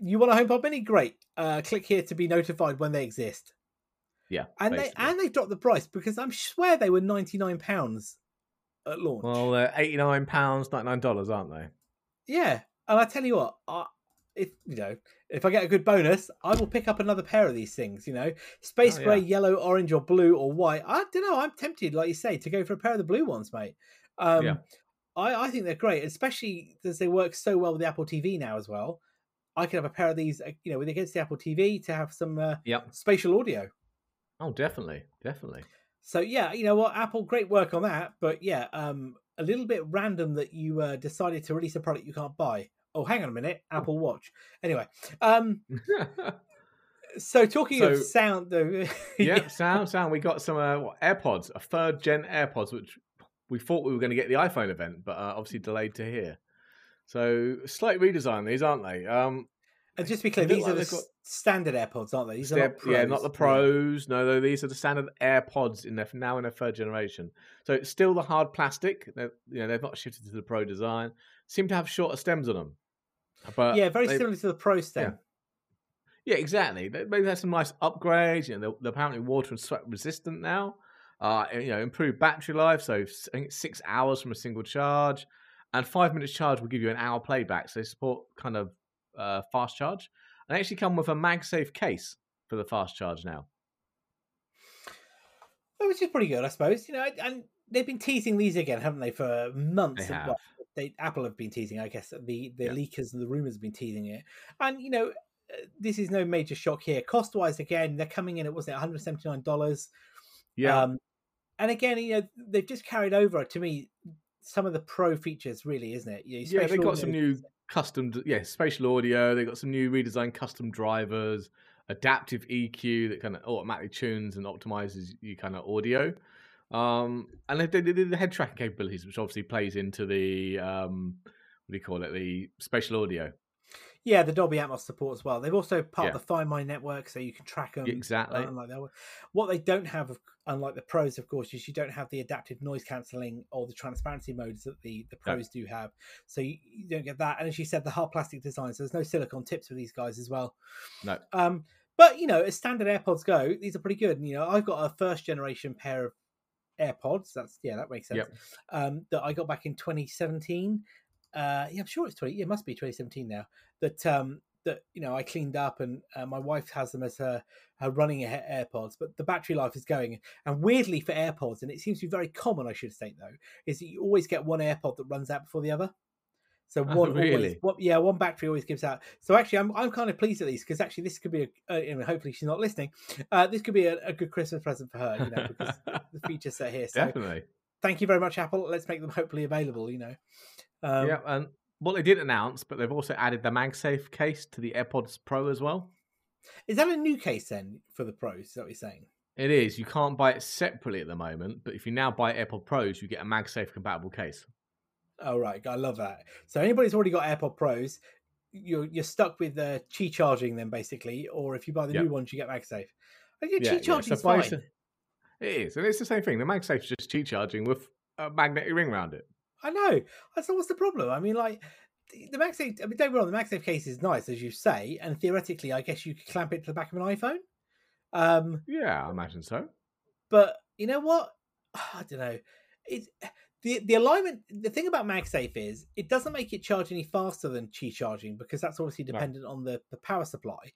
you want a HomePod Mini? Great. Uh, click here to be notified when they exist. Yeah, and basically. they and they dropped the price because I'm swear they were ninety nine pounds at launch. Well, they're eighty nine pounds, ninety nine dollars, aren't they? Yeah, and I tell you what, I, if you know, if I get a good bonus, I will pick up another pair of these things. You know, space oh, grey, yeah. yellow, orange, or blue or white. I don't know. I'm tempted, like you say, to go for a pair of the blue ones, mate. Um, yeah. I, I think they're great, especially as they work so well with the Apple TV now as well. I could have a pair of these, uh, you know, with against the Apple TV to have some uh, yep. spatial audio. Oh, definitely, definitely. So yeah, you know what, Apple, great work on that. But yeah, um, a little bit random that you uh, decided to release a product you can't buy. Oh, hang on a minute, oh. Apple Watch. Anyway, um, [laughs] so talking so, of sound, though, [laughs] yeah, sound, sound. We got some uh, what, AirPods, a third gen AirPods, which we thought we were going to get the iPhone event, but uh, obviously delayed to here. So slight redesign these, aren't they? Um, and just to be clear, these are the got... standard AirPods, aren't they? These are not pros. Yeah, not the pros. No, no, these are the standard AirPods in their now in their third generation. So it's still the hard plastic. They're, you know, they've not shifted to the Pro design. Seem to have shorter stems on them. But yeah, very they, similar to the Pro stem. Yeah, yeah exactly. They, maybe have some nice upgrades. You know, they're, they're apparently water and sweat resistant now. Uh, you know, improved battery life, so I think six hours from a single charge, and five minutes charge will give you an hour playback. So they support kind of uh, fast charge, and they actually come with a MagSafe case for the fast charge now. Which is pretty good, I suppose. You know, and they've been teasing these again, haven't they, for months? They have. they, Apple have been teasing, I guess. The the Yeah. leakers and the rumors have been teasing it, and you know, uh, this is no major shock here. Cost wise, again, they're coming in at was it one hundred seventy nine dollars. Yeah, Um, and again, you know, they've just carried over to me some of the pro features, really, isn't it? You know, yeah, they spatial got some new custom, yeah, spatial audio. They've got some new redesigned custom drivers, adaptive EQ that kind of automatically tunes and optimizes your kind of audio. Um, and they did the head tracking capabilities, which obviously plays into the um, what do you call it, the spatial audio. Yeah, the Dolby Atmos support as well. They've also part Yeah. of the Find My network, so you can track them. Exactly. Unlike that. What they don't have, of- unlike the pros, of course, is you don't have the adaptive noise cancelling or the transparency modes that the, the pros do have. So you, you don't get that. And as you said, the hard plastic design, so there's no silicon tips for these guys as well. No. Um, but you know, as standard AirPods go, these are pretty good. And, you know, I've got a first generation pair of AirPods. That's yeah, that makes sense. Yep. Um, that I got back in 2017. Uh, yeah, I'm sure it's 20. It must be 2017 now. That um, that you know I cleaned up, and uh, my wife has them as her her running AirPods. But the battery life is going, and weirdly for AirPods, and it seems to be very common, I should state though, is that you always get one AirPod that runs out before the other. So Oh, one always, really? one, yeah, one battery always gives out. So actually, I'm I'm kind of pleased at these because actually this could be a, uh, hopefully she's not listening. Uh, this could be a, a good Christmas present for her, you know, because [laughs] the feature set here. So Definitely. thank you very much, Apple. Let's make them hopefully available. You know. Um, yeah, and what they did announce, but they've also added the MagSafe case to the AirPods Pro as well. Is that a new case then for the pros? Is that what you're saying? It is. You can't buy it separately at the moment, but if you now buy AirPod Pros, you get a MagSafe compatible case. Oh right, I love that. So anybody's already got AirPod Pros, you're you're stuck with uh, Qi charging them basically, or if you buy the Yep. new ones, you get MagSafe. I think Yeah, Qi yeah, charging so fine. It is, and it's the same thing. The MagSafe is just cheap charging with a magnetic ring around it. I know. I said, what's the problem? I mean, like the, MagSafe. I mean, don't get wrong. The MagSafe case is nice, as you say, and theoretically, I guess you could clamp it to the back of an iPhone. Um, Yeah, I imagine so. but you know what? [sighs] I don't know. It's the the alignment. The thing about MagSafe is it doesn't make it charge any faster than Qi charging because that's obviously No. dependent on the, the power supply.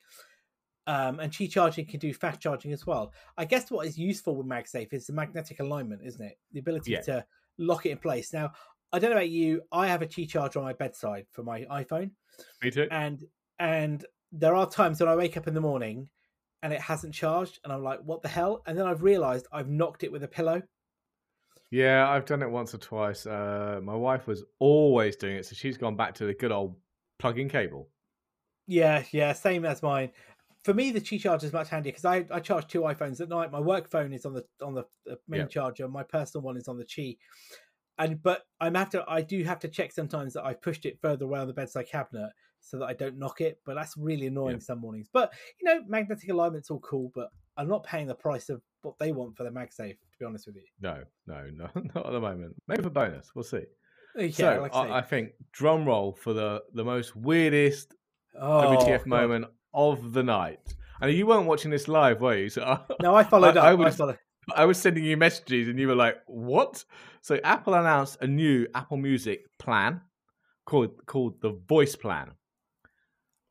Um, and Qi charging can do fast charging as well. I guess what is useful with MagSafe is the magnetic alignment, isn't it? The ability Yeah. to lock it in place. Now, I don't know about you. I have a Qi charger on my bedside for my iPhone, Me too. and and there are times when I wake up in the morning and it hasn't charged, and I'm like, "What the hell?" And then I've realised I've knocked it with a pillow. Yeah, I've done it once or twice. Uh, my wife was always doing it, so she's gone back to the good old plug-in cable. Yeah, yeah, same as mine. For me, the Qi charger is much handier because I, I charge two iPhones at night. My work phone is on the on the main Yeah. charger. My personal one is on the Qi. And but I'm have to I do have to check sometimes that I've pushed it further away on the bedside cabinet so that I don't knock it. But that's really annoying Yeah. some mornings. But you know, magnetic alignment's all cool, but I'm not paying the price of what they want for the MagSafe. To be honest with you, No, no, [laughs] no, not at the moment. Maybe for bonus, we'll see. Uh, yeah, so like I. I, think drum roll for the the most weirdest oh, WTF God. moment of the night. And you weren't watching this live, were you? So I, [laughs] No, I followed I- up. I I, followed. I was sending you messages, and you were like, "What?" So Apple announced a new Apple Music plan called called the Voice Plan,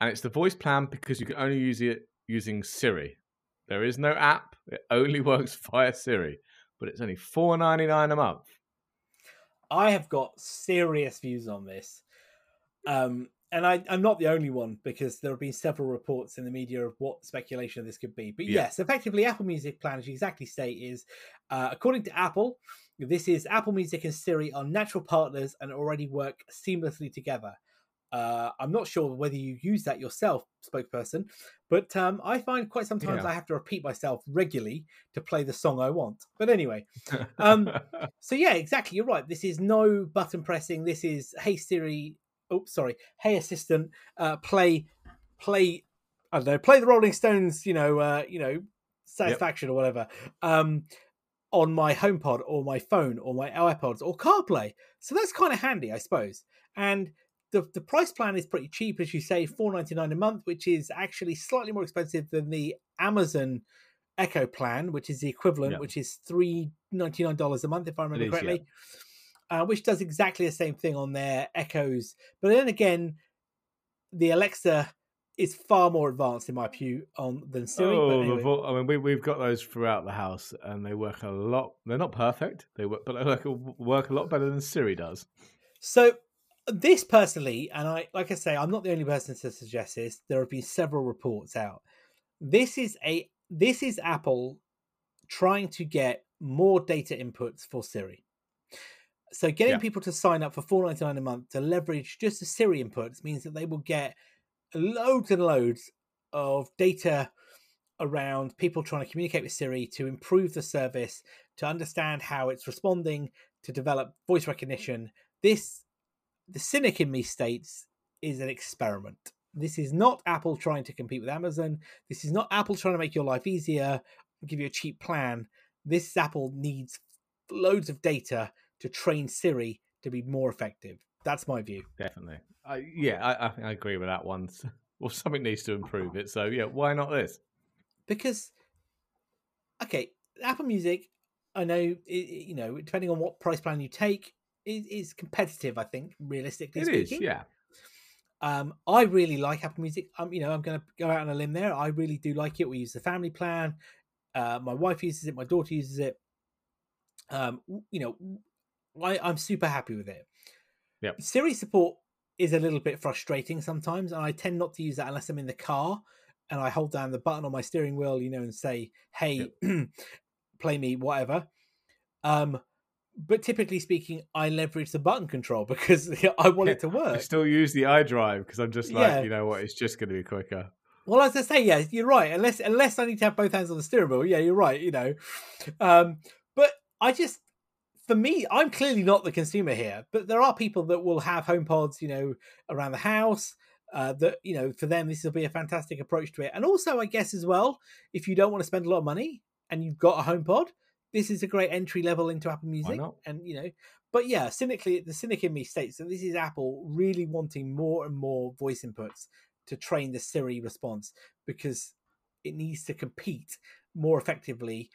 and it's the Voice Plan because you can only use it using Siri. There is no app; it only [laughs] works via Siri. But it's only four ninety nine a month. I have got serious views on this. Um, and I, I'm not the only one because there have been several reports in the media of what speculation this could be. But Yeah. yes, effectively, Apple Music plan, as you exactly state, is uh, according to Apple, this is Apple Music and Siri are natural partners and already work seamlessly together. Uh, I'm not sure whether you use that yourself, spokesperson, but um, I find quite sometimes Yeah. I have to repeat myself regularly to play the song I want. But anyway, [laughs] Um, so yeah, exactly. You're right. This is no button pressing. This is Hey Siri. Oh, sorry. Hey Assistant. Uh, play, play. I don't know. Play the Rolling Stones. You know. Uh, you know, Satisfaction or whatever. Um, on my HomePod or my phone or my AirPods or CarPlay. So that's kind of handy, I suppose. And the the price plan is pretty cheap, as you say, four ninety nine a month, which is actually slightly more expensive than the Amazon Echo plan, which is the equivalent, Yeah. which is three ninety nine dollars a month, if I remember is, yeah. Uh, which does exactly the same thing on their Echoes, but then again, the Alexa is far more advanced in my view on than Siri. but oh, anyway. vo- I mean, we we've got those throughout the house, and they work a lot. They're not perfect. They work, but they work, work a lot better than Siri does. So this personally, and I like I say, I'm not the only person to suggest this. There have been several reports out. This is a this is Apple trying to get more data inputs for Siri. So getting Yeah. people to sign up for four ninety nine a month to leverage just the Siri inputs means that they will get loads and loads of data around people trying to communicate with Siri to improve the service, to understand how it's responding, to develop voice recognition. This, the cynic in me states, is an experiment. This is not Apple trying to compete with Amazon. This is not Apple trying to make your life easier, give you a cheap plan. This Apple needs loads of data to train Siri to be more effective. That's my view. Definitely. I yeah, I, I, I agree with that one. [laughs] Well, something needs to improve it. So yeah, why not this? because okay apple music i know i- i- you know depending on what price plan you take is, is competitive i think realistically It is. speaking Yeah. um i really like apple music i'm you know i'm gonna go out on a limb there i really do like it we use the family plan uh my wife uses it my daughter uses it um you know I, i'm super happy with it Yeah. siri support is a little bit frustrating sometimes and i tend not to use that unless i'm in the car and I hold down the button on my steering wheel, you know, and say, "Hey, [clears throat] play me whatever." Um, but typically speaking, I leverage the button control [laughs] because I want it to [laughs] work. I still use the iDrive because I'm just like, Yeah. you know what, it's just going to be quicker. Well, as I say, yeah, you're right. Unless unless I need to have both hands on the steering wheel, yeah, you're right. You know, um, but I just, for me, I'm clearly not the consumer here. But there are people that will have home pods, you know, around the house. Uh, that you know, for them, this will be a fantastic approach to it. And also, I guess as well, if you don't want to spend a lot of money and you've got a home pod, this is a great entry level into Apple Music. And you know, but yeah, cynically, the cynic in me states that this is Apple really wanting more and more voice inputs to train the Siri response because it needs to compete more effectively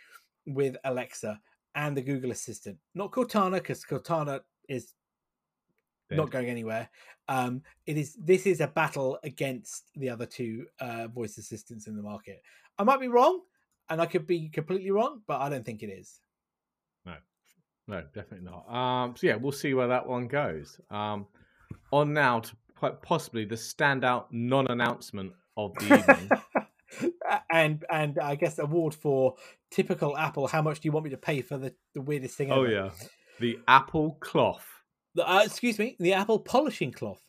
with Alexa and the Google Assistant. Not Cortana, because Cortana is not going anywhere. Um, it is this is a battle against the other two uh, voice assistants in the market. I might be wrong, and I could be completely wrong, but I don't think it is. No, no, definitely not. Um, so yeah, we'll see where that one goes. Um, on now to quite possibly the standout non-announcement of the [laughs] evening. And and I guess award for typical Apple. How much do you want me to pay for the, the weirdest thing? oh ever? yeah, the Apple cloth. The- uh, excuse me, the Apple polishing cloth.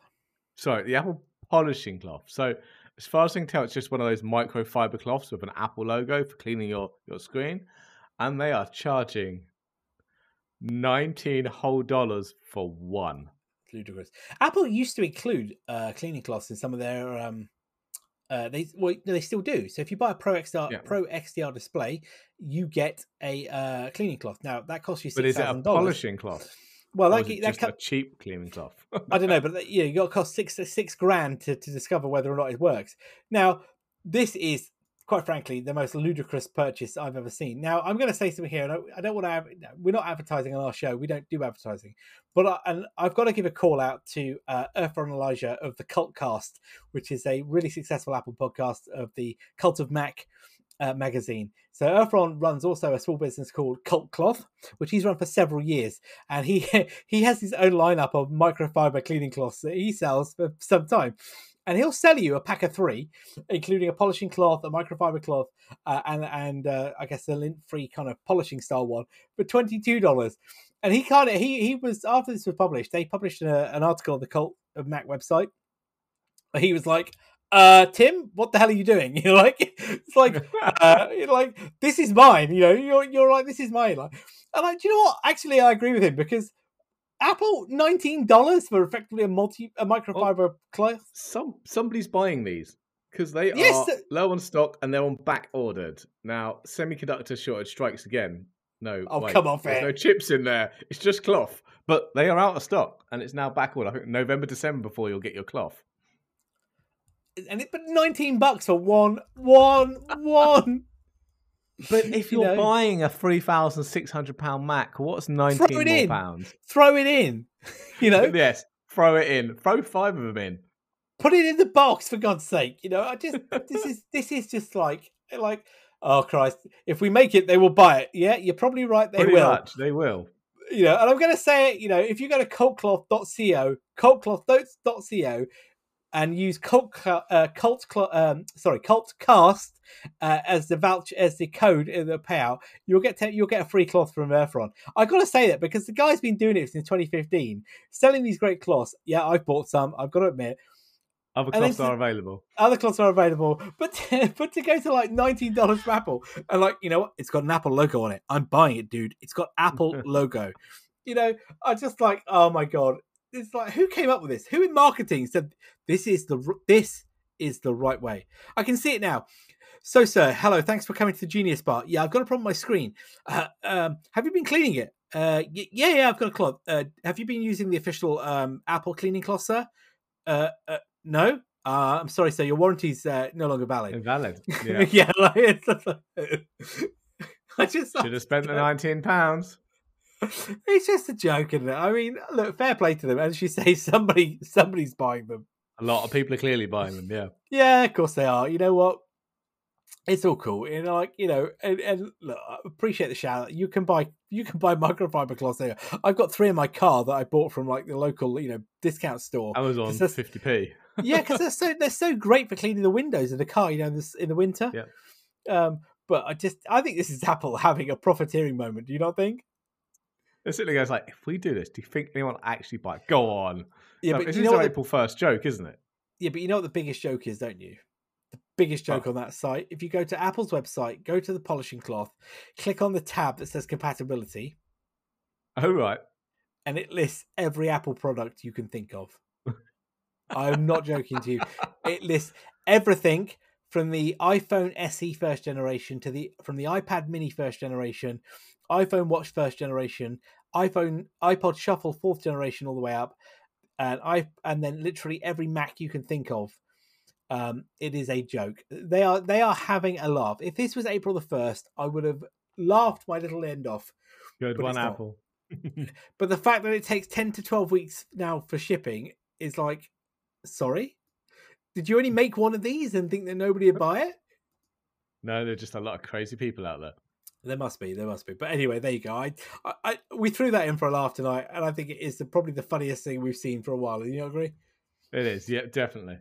Sorry, the Apple polishing cloth. So as far as I can tell, it's just one of those microfiber cloths with an Apple logo for cleaning your, your screen. And they are charging nineteen whole dollars for one. Ludicrous. Apple used to include uh, cleaning cloths in some of their. Um, uh, they well, they still do. So if you buy a Pro XDR Yeah. Pro XDR display, you get a uh, cleaning cloth. Now that costs you But six is it a dollars. polishing cloth? Well, that, that just co- a cheap cleaning cloth? I don't know, [laughs] but yeah, you got to cost six six grand to, to discover whether or not it works. Now, this is quite frankly the most ludicrous purchase I've ever seen. Now, I'm going to say something here, and I, I don't want to. Have, we're not advertising on our show. We don't do advertising, but I, and I've got to give a call out to uh, Erfon Elijah of the Cult Cast, which is a really successful Apple podcast of the Cult of Mac. Uh, magazine. So Erfon runs also a small business called Cult Cloth, which he's run for several years, and he [laughs] he has his own lineup of microfiber cleaning cloths that he sells for some time. And he'll sell you a pack of three, including a polishing cloth, a microfiber cloth, uh, and and uh, I guess a lint-free kind of polishing style one for twenty two dollars. And he kind of he he was after this was published, they published a, an article on the Cult of Mac website. He was like, uh, "Tim, what the hell are you doing?" [laughs] You're like, it's like uh, you're like this is mine. You know, you're you're like this is mine. Like, and like, do you know what? Actually, I agree with him because Apple nineteen dollars for effectively a multi a microfiber oh. cloth. Some somebody's buying these because they Yes, are th- low on stock and they're on back ordered. Now, semiconductor shortage strikes again. No, Oh, wait, come off There's it. no chips in there. It's just cloth, but they are out of stock and it's now back ordered. I think November, December before you'll get your cloth. And it but nineteen bucks for one one [laughs] one. But [laughs] if You you're know? buying a three thousand six hundred pound Mac, what's Throw nineteen it more in. pounds? Throw it in. [laughs] You know, yes, throw it in. Throw five of them in. put it in the box for God's sake. You know, I just [laughs] this is this is just like like oh Christ, if we make it, they will buy it. Yeah, you're probably right. They Pretty will. much, they will. You know, and I'm going to say it. You know, if you go to cultcloth.co, cultcloth.co, and use cult uh, cult um sorry cultcast uh, as the voucher as the code in the payout, you'll get to, you'll get a free cloth from Erfon. I got to say that because the guy's been doing it since 2015, selling these great cloths. Yeah, I've bought some. I've got to admit. Other cloths are available. Other cloths are available, but to, [laughs] but to go to like nineteen dollars for Apple and like you know what, it's got an Apple logo on it. I'm buying it, dude. It's got Apple [laughs] logo. You know, I just like, oh my god, it's like who came up with this? Who in marketing said this is the this is the right way? I can see it now. So, sir, hello. Thanks for coming to the Genius Bar. Yeah, I've got a problem with my screen. Uh, um, have you been cleaning it? Uh, y- yeah, yeah, I've got a cloth. Uh, have you been using the official um, Apple cleaning cloth, sir? Uh, uh, no. Uh, I'm sorry, sir. Your warranty's uh, no longer valid. Invalid. [laughs] Yeah. Yeah, like, like- [laughs] I just Should have spent the nineteen pounds. [laughs] it's just a joke, isn't it? I mean, look, fair play to them. As you say, [laughs] somebody somebody's buying them. A lot of people are clearly buying them. Yeah. [laughs] Yeah, of course they are. You know what? It's all cool. You know, like you know, and, and look, I appreciate the shout. out. You can buy you can buy microfiber cloths there. I've got three in my car that I bought from like the local, you know, discount store. Amazon fifty p. yeah, because they're so they're so great for cleaning the windows of the car. You know, in the, in the winter. Yeah. Um, but I just I think this is Apple having a profiteering moment. Do you not think? It certainly goes like, if we do this, do you think anyone actually buy? it? Go on. Yeah, No, but this you is know our April first joke, isn't it? yeah, but you know what the biggest joke is, don't you? The biggest joke Oh. on that site. If you go to Apple's website, go to the polishing cloth, click on the tab that says compatibility, Oh right. and it lists every Apple product you can think of. I'm not joking to you. [laughs] It lists everything from the iPhone SE first generation to the from the iPad Mini first generation, iPhone Watch first generation, iPhone iPod Shuffle fourth generation all the way up, and I and then literally every Mac you can think of. Um, it is a joke. They are they are having a laugh. If this was April the first, I would have laughed my little end off. Good one. Apple. [laughs] But the fact that it takes 10 to 12 weeks now for shipping is like, sorry? Did you only make one of these and think that nobody would buy it? No, there are just a lot of crazy people out there. There must be, there must be. But anyway, there you go. I, I, I we threw that in for a laugh tonight, and I think it is the, probably the funniest thing we've seen for a while. Do you agree? It is, yeah, definitely.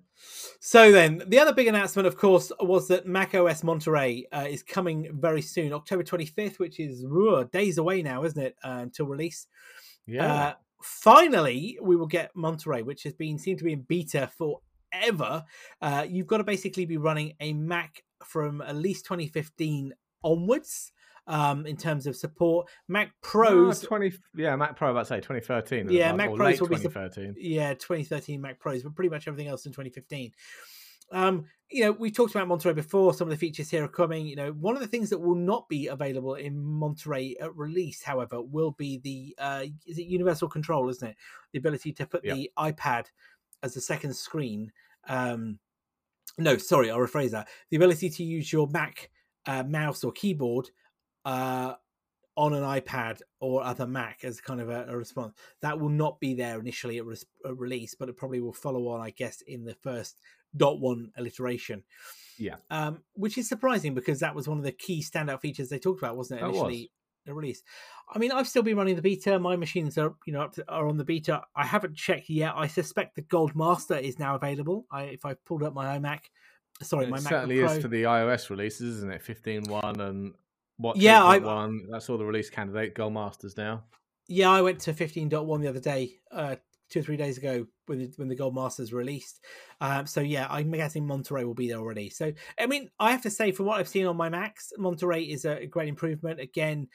So then, the other big announcement, of course, was that Mac OS Monterey uh, is coming very soon, October 25th, which is ooh, days away now, isn't it, uh, until release. Yeah. Uh, finally, we will get Monterey, which has been seemed to be in beta forever. Uh, you've got to basically be running a Mac from at least 2015 onwards um, in terms of support. Mac Pros, Ah, twenty. Yeah, Mac Pro. About to say twenty thirteen. Yeah, Mac Pros will be twenty yeah, 2013 Mac Pros, but pretty much everything else in 2015. Um, you know, we talked about Monterey before. Some of the features here are coming. You know, one of the things that will not be available in Monterey at release, however, will be the uh, is it universal control, isn't it? The ability to put Yeah. the iPad as a second screen. Um, no, sorry, I'll rephrase that. The ability to use your Mac uh, mouse or keyboard uh, on an iPad or other Mac as kind of a, a response. That will not be there initially at, res- at release, but it probably will follow on, I guess, in the first dot one alliteration. Yeah. Um, which is surprising because that was one of the key standout features they talked about, wasn't it? Was. Initially, at release. I mean, I've still been running the beta. My machines are, you know, up to, are on the beta. I haven't checked yet. I suspect the Gold Master is now available. I, if I pulled up my iMac, sorry, my it MacBook certainly Pro. is for the iOS releases, isn't it? Fifteen one and what? Yeah, I- one. That's all the release candidate Gold Masters now. Yeah, I went to 15.1 the other day, uh, two or three days ago when the, when the Gold Masters released. Um, so yeah, I'm guessing Monterey will be there already. So I mean, I have to say, from what I've seen on my Macs, Monterey is a great improvement. Again,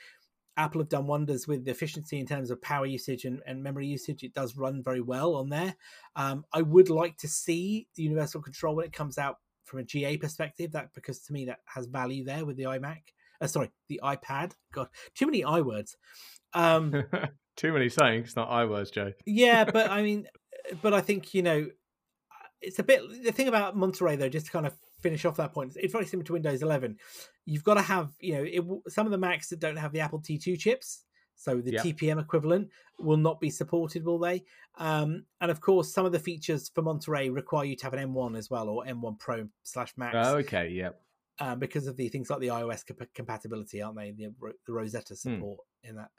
Apple have done wonders with the efficiency in terms of power usage and, and memory usage. It does run very well on there. Um, I would like to see the Universal Control when it comes out from a GA perspective. That because to me that has value there with the iMac. Uh, sorry, the iPad. God, too many i words. Um, [laughs] Too many saying. It's not I words, Joe. yeah, but I [laughs] mean, but I think you know, it's a bit the thing about Monterey though. Just to kind of finish off that point. It's very similar to Windows 11. You've got to have, you know, it, some of the Macs that don't have the Apple T2 chips, so the yep. TPM equivalent, will not be supported, will they? Um, and of course, some of the features for Monterey require you to have an M1 as well, or M1 Pro slash Max. Oh, okay, yep. Um, because of the things like the iOS comp- compatibility, aren't they? The, the Rosetta hmm. support hmm. in that.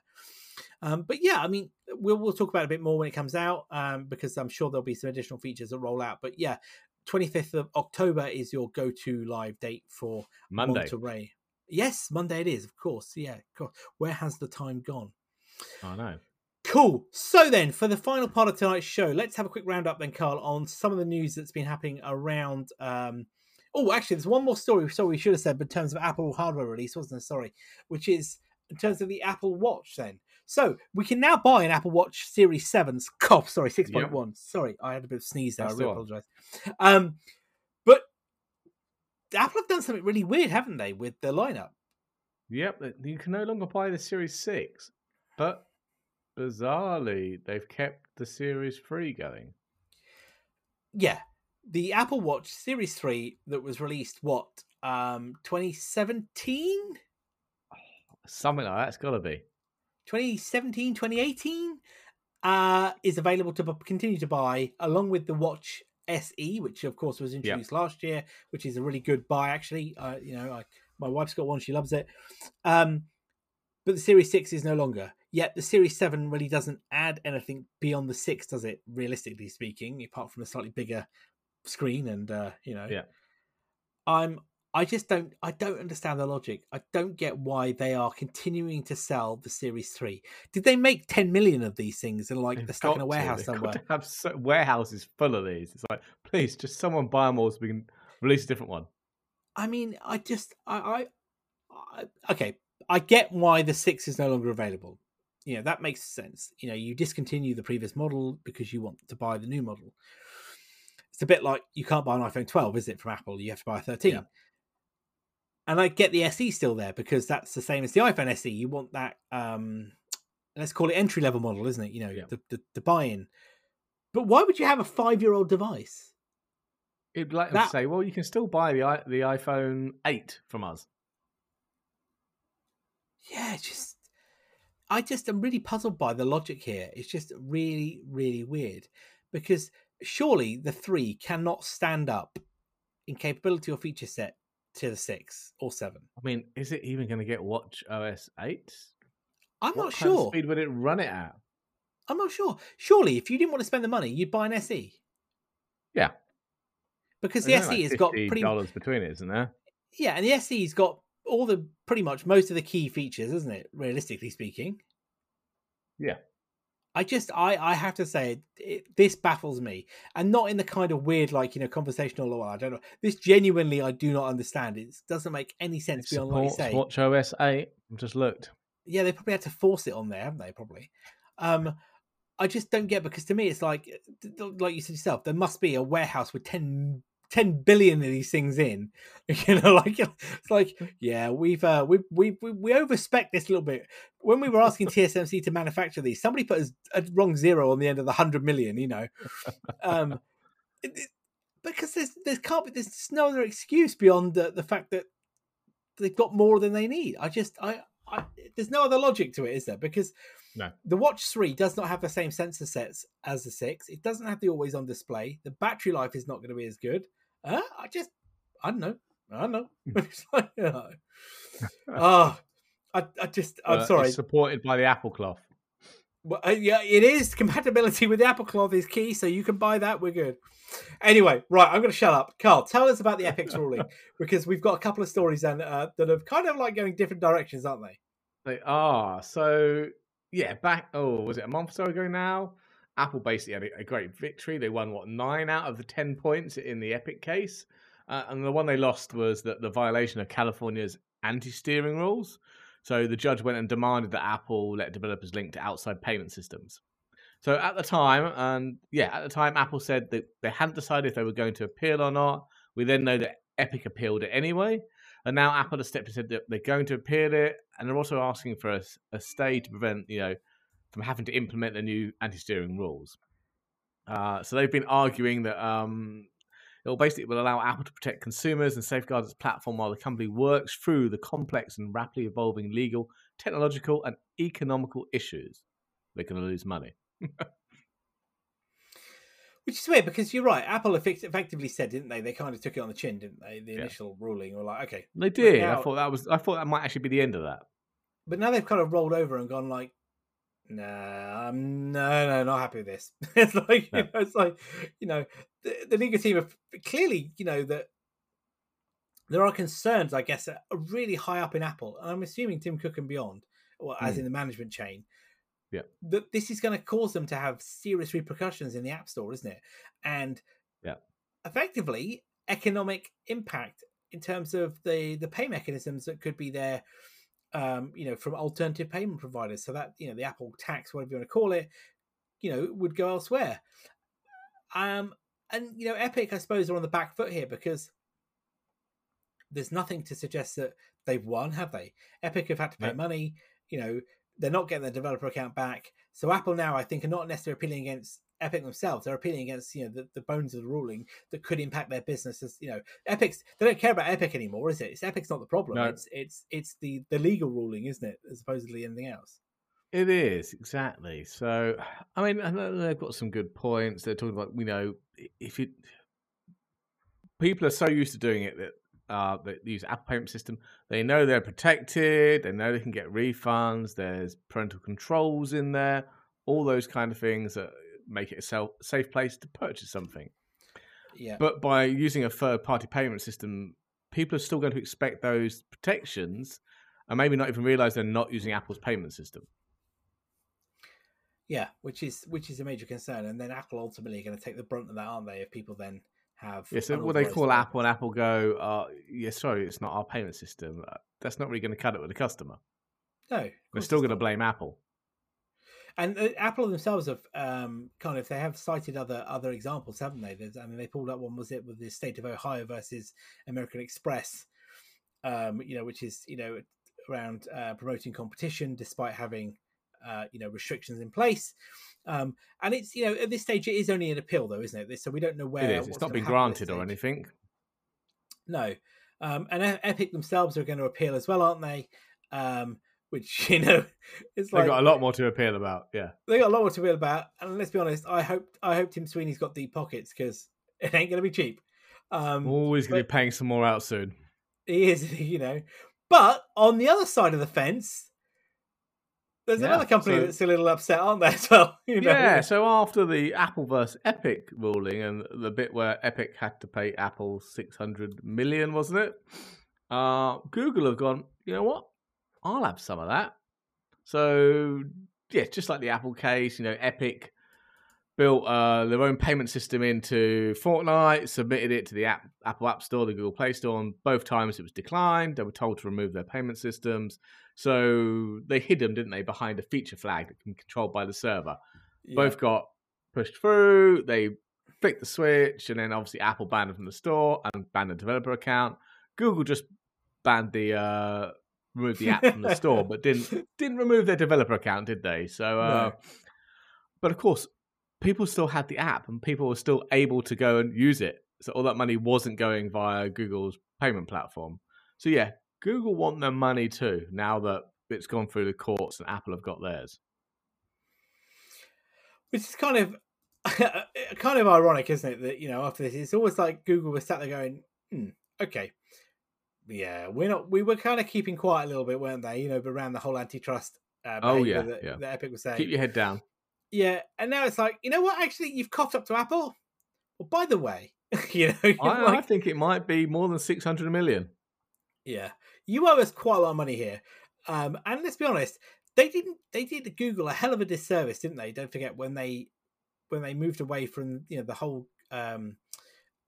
Um, but yeah, I mean, we'll we'll talk about it a bit more when it comes out um, because I'm sure there'll be some additional features that roll out. But yeah, 25th of October is your go-to live date for Monday. Monterey. Yes, Monday it is, of course. Yeah, of course. Where has the time gone? I know. Cool. So then, for the final part of tonight's show, let's have a quick roundup then, Carl, on some of the news that's been happening around. Um... Oh, actually, there's one more story. Sorry, we should have said, but in terms of Apple hardware release, wasn't there? Sorry, which is in terms of the Apple Watch. Then, so we can now buy an Apple Watch Series 7's [laughs] cough, sorry, 6.1. Yep. Sorry, I had a bit of sneeze there. That's I really apologize. Um, but Apple have done something really weird, haven't they, with the lineup? Yep, you can no longer buy the Series 6, but bizarrely, they've kept the Series 3 going. Yeah. The Apple Watch Series 3 that was released, what, um, 2017? Something like that's got to be. 2017, 2018 uh, is available to continue to buy along with the Watch SE, which of course was introduced yep. last year, which is a really good buy actually. Uh, you know, I, my wife's got one; she loves it. Um, but the Series Six is no longer. Yet the Series Seven really doesn't add anything beyond the six, does it? Realistically speaking, apart from a slightly bigger screen and uh, you know, yeah. I'm I just don't I don't understand the logic. I don't get why they are continuing to sell the Series 3. Did they make 10 million of these things and like they're stuck in a warehouse to. somewhere? Have so, warehouses full of these. It's like, please, just someone buy them all so we can release a different one. I mean, I just I, I, I okay, I get why the 6 is no longer available. You know, that makes sense. You know, you discontinue the previous model because you want to buy the new model. It's a bit like you can't buy an iPhone 12, is it, from Apple? You have to buy a 13. Yeah and I get the SE still there because that's the same as the iPhone SE. You want that, um, let's call it entry level model, isn't it? You know, yeah. the, the, the buy in. But why would you have a five year old device? It'd like that... to say, well, you can still buy the the iPhone eight from us. Yeah, just I just am really puzzled by the logic here. It's just really, really weird because surely the three cannot stand up in capability or feature set to the six or seven. I mean, is it even going to get Watch OS eight? I'm what not sure. speed would it run it at? I'm not sure. Surely, if you didn't want to spend the money, you'd buy an SE. Yeah, because the SE like has got pretty dollars between it, isn't there? Yeah, and the SE's got all the pretty much most of the key features, isn't it? Realistically speaking. Yeah. I just I I have to say it, this baffles me, and not in the kind of weird like you know conversational or I don't know. This genuinely I do not understand. It doesn't make any sense it beyond what you say. Watch OS eight. I've just looked. Yeah, they probably had to force it on there, haven't they? Probably. Um, I just don't get because to me it's like like you said yourself. There must be a warehouse with ten 10 billion of these things in [laughs] you know like it's like yeah we've uh we we we, we overspec this a little bit when we were asking tsmc to manufacture these somebody put a, a wrong zero on the end of the 100 million you know um [laughs] it, it, because there's there can't be there's no other excuse beyond the, the fact that they've got more than they need i just I, I there's no other logic to it is there because no. The Watch 3 does not have the same sensor sets as the 6. It doesn't have the always on display. The battery life is not going to be as good. Uh, I just, I don't know. I don't know. [laughs] [laughs] it's like, you know. oh, I, I just, I'm uh, sorry. supported by the Apple cloth. Well, uh, yeah, it is. Compatibility with the Apple cloth is key, so you can buy that. We're good. Anyway, right, I'm going to shut up. Carl, tell us about the Epic [laughs] ruling because we've got a couple of stories and uh, that are kind of like going different directions, aren't they? They are. So, yeah, back, oh, was it a month or so ago now? Apple basically had a, a, great victory. They won what nine out of the ten points in the Epic case, uh, and the one they lost was that the violation of California's anti-steering rules. So the judge went and demanded that Apple let developers link to outside payment systems. So at the time, and yeah, at the time, Apple said that they hadn't decided if they were going to appeal or not. We then know that Epic appealed it anyway, and now Apple has stepped and said that they're going to appeal it, and they're also asking for a, a stay to prevent you know from having to implement the new anti-steering rules. Uh, so they've been arguing that um, It will basically will allow Apple to protect consumers and safeguard its platform while the company works through the complex and rapidly evolving legal, technological, and economical issues. They're going to lose money. [laughs] Which is weird because you're right. Apple effectively said, didn't they? They kind of took it on the chin, didn't they? The initial yeah. ruling, or like, okay, they did. Now, I thought that was. I thought that might actually be the end of that. But now they've kind of rolled over and gone like, nah, I'm no, no, not happy with this. [laughs] it's like, no. you know, it's like, you know, the, the legal team have clearly, you know, that there are concerns, I guess, are really high up in Apple, and I'm assuming Tim Cook and beyond, or as mm. in the management chain, yeah. That this is going to cause them to have serious repercussions in the App Store, isn't it? And yeah, effectively economic impact in terms of the the pay mechanisms that could be there. Um, you know, from alternative payment providers, so that you know the Apple tax, whatever you want to call it, you know, would go elsewhere. Um, and you know, Epic, I suppose, are on the back foot here because there's nothing to suggest that they've won, have they? Epic have had to pay money. You know, they're not getting their developer account back. So Apple now, I think, are not necessarily appealing against Epic themselves. They're appealing against you know the, the bones of the ruling that could impact their business. As you know, Epic's they don't care about Epic anymore, is it? It's Epic's not the problem. No. It's it's it's the the legal ruling, isn't it? As supposedly anything else. It is exactly. So I mean, they've got some good points. They're talking about you know if it people are so used to doing it that uh, that use Apple payment system, they know they're protected. They know they can get refunds. There's parental controls in there. All those kind of things that make it a safe place to purchase something. Yeah. But by using a third party payment system, people are still going to expect those protections and maybe not even realize they're not using Apple's payment system. Yeah, which is which is a major concern, and then Apple ultimately are going to take the brunt of that, aren't they? If people then have. Yeah, so what they call Apple and Apple go, uh, yeah, sorry, it's not our payment system. Uh, that's not really going to cut it with the customer. No, we're still going to blame Apple. And uh, Apple themselves have um, kind of they have cited other other examples, haven't they? There's, I mean, they pulled up one was it with the state of Ohio versus American Express, um, you know, which is you know around uh, promoting competition despite having uh, you know restrictions in place. Um, and it's you know at this stage it is only an appeal though, isn't it? So we don't know where it is. It's not been granted or anything. No, um, and Epic themselves are going to appeal as well, aren't they? Um, which [laughs] you know, it's like they got a lot more to appeal about. Yeah, they got a lot more to appeal about. And let's be honest, I hope I hope Tim Sweeney's got deep pockets because [laughs] it ain't going to be cheap. Um, Always going to be paying some more out soon. He is, [laughs] you know. But on the other side of the fence, there's yeah, another company so, that's a little upset, aren't there? As well, you know? yeah. So after the Apple versus Epic ruling and the bit where Epic had to pay Apple six hundred million, wasn't it? Uh, Google have gone. You know what? I'll have some of that. So yeah, just like the Apple case, you know, Epic built uh, their own payment system into Fortnite, submitted it to the app, Apple App Store, the Google Play Store, and both times it was declined. They were told to remove their payment systems. So they hid them, didn't they, behind a feature flag that can be controlled by the server. Yeah. Both got pushed through. They flicked the switch, and then obviously Apple banned them from the store and banned the developer account. Google just banned the uh, removed the app from the store, but didn't [laughs] didn't remove their developer account, did they? So, uh, no. but of course, people still had the app and people were still able to go and use it. So all that money wasn't going via Google's payment platform. So yeah, Google want their money too now that it's gone through the courts and Apple have got theirs. Which is kind of [laughs] kind of ironic, isn't it? That you know after this, it's always like Google was sat there going, hmm, "Okay, yeah, we're not. We were kind of keeping quiet a little bit, weren't they? You know, around the whole antitrust. Uh, oh yeah, that, yeah. that Epic was saying. Keep your head down. Yeah, and now it's like, you know what? Actually, you've coughed up to Apple. Well, by the way, [laughs] you know, I, like, I, think it might be more than six hundred million. Yeah, you owe us quite a lot of money here. Um, and let's be honest, they didn't. They did Google a hell of a disservice, didn't they? Don't forget when they when they moved away from you know the whole um,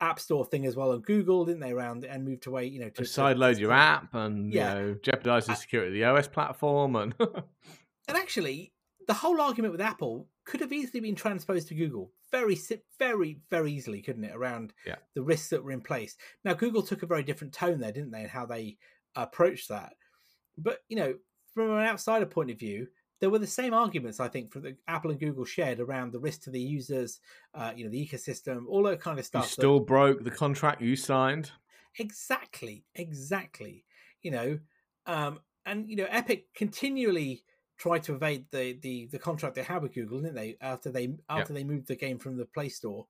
app store thing as well on Google, didn't they? Around and moved away, you know, to sideload your app and yeah. you know jeopardize the security of the OS platform and [laughs] and actually the whole argument with Apple could have easily been transposed to Google very, very, very easily, couldn't it? Around yeah. the risks that were in place. Now, Google took a very different tone there, didn't they, and how they approached that. But you know, from an outsider point of view, there were the same arguments I think for the Apple and Google shared around the risk to the users, uh, you know, the ecosystem, all that kind of stuff. You still that... broke the contract you signed. Exactly, exactly. You know, um, and you know, Epic continually tried to evade the the the contract they had with Google, didn't they? After they after they moved the game from the Play Store.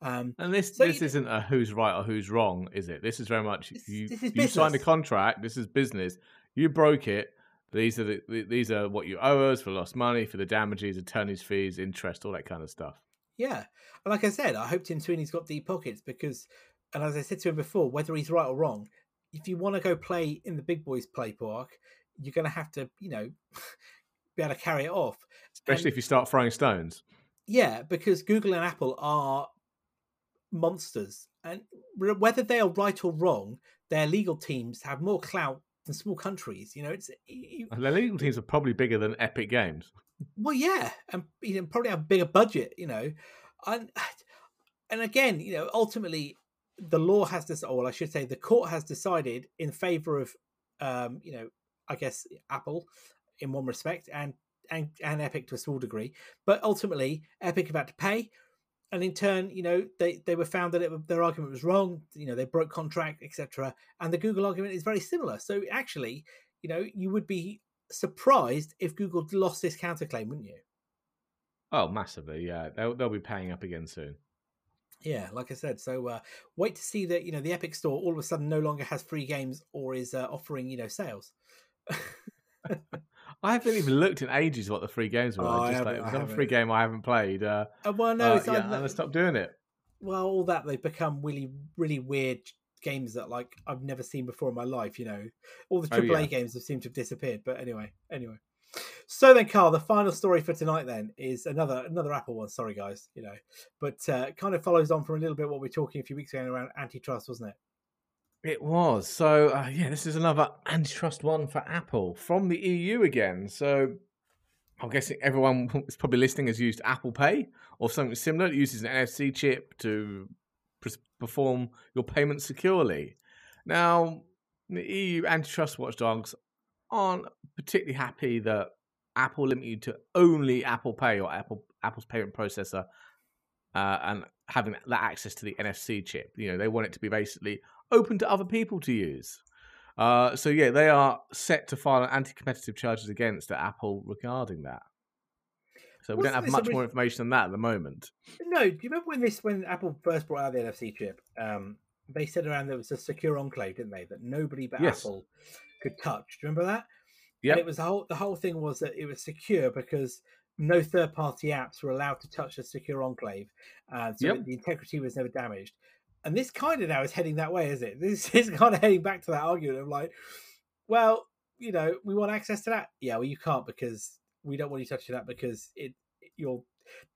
Um, and this so, this you isn't a who's right or who's wrong, is it? This is very much this, you this you signed a contract. This is business. You broke it. These are the these are what you owe us for lost money, for the damages, attorneys' fees, interest, all that kind of stuff. Yeah, and like I said, I hope Tim Sweeney's got deep pockets because, and as I said to him before, whether he's right or wrong, if you want to go play in the big boys play park, you're going to have to, you know, [laughs] be able to carry it off. Especially and, if you start throwing stones. Yeah, because Google and Apple are monsters, and whether they are right or wrong, their legal teams have more clout small countries. You know, it's you, their legal teams are probably bigger than Epic Games. Well, yeah, and you know, probably have a bigger budget. You know, and [sighs] and again, you know, ultimately, the law has this, or I should say, the court has decided in favor of, um, you know, I guess Apple in one respect, and and and Epic to a small degree, but ultimately, Epic have had to pay and in turn, you know, they, they were found that it, their argument was wrong. You know, they broke contract, etc. And the Google argument is very similar. So actually, you know, you would be surprised if Google lost this counterclaim, wouldn't you? Oh, massively. Yeah, they'll they'll be paying up again soon. Yeah, like I said. So uh, wait to see that you know the Epic Store all of a sudden no longer has free games or is uh, offering you know sales. [laughs] I haven't even looked in ages what the free games were. Oh, just like, it was a free game I haven't played. Uh, uh, well, no, uh, yeah, and I stopped doing it. Well, all that they've become really, really weird games that like I've never seen before in my life. You know, all the AAA oh, yeah. games have seemed to have disappeared. But anyway, anyway. So then, Carl, the final story for tonight then is another another Apple one. Sorry, guys, you know, but uh, kind of follows on from a little bit what we were talking a few weeks ago around antitrust, wasn't it? It was. So, uh, yeah, this is another antitrust one for Apple from the EU again. So, I'm guessing everyone [laughs] is probably listening has used Apple Pay or something similar. It uses an NFC chip to perform your payments securely. Now, the EU antitrust watchdogs aren't particularly happy that Apple limited you to only Apple Pay or Apple Apple's payment processor uh, and having that access to the NFC chip. You know, they want it to be basically open to other people to use. Uh, so yeah, they are set to file anti-competitive charges against Apple regarding that. So we Wasn't don't have much more information than that at the moment. No, do you remember when this when Apple first brought out the NFC chip? Um, they said around there was a secure enclave, didn't they? That nobody but yes. Apple could touch. Do you remember that? Yeah. It was the whole the whole thing was that it was secure because no third party apps were allowed to touch the secure enclave, uh, so yep. the integrity was never damaged and this kind of now is heading that way, is it? This [laughs] is kind of heading back to that argument of like, well, you know, we want access to that. Yeah, well, you can't because we don't want you touching that because it you'll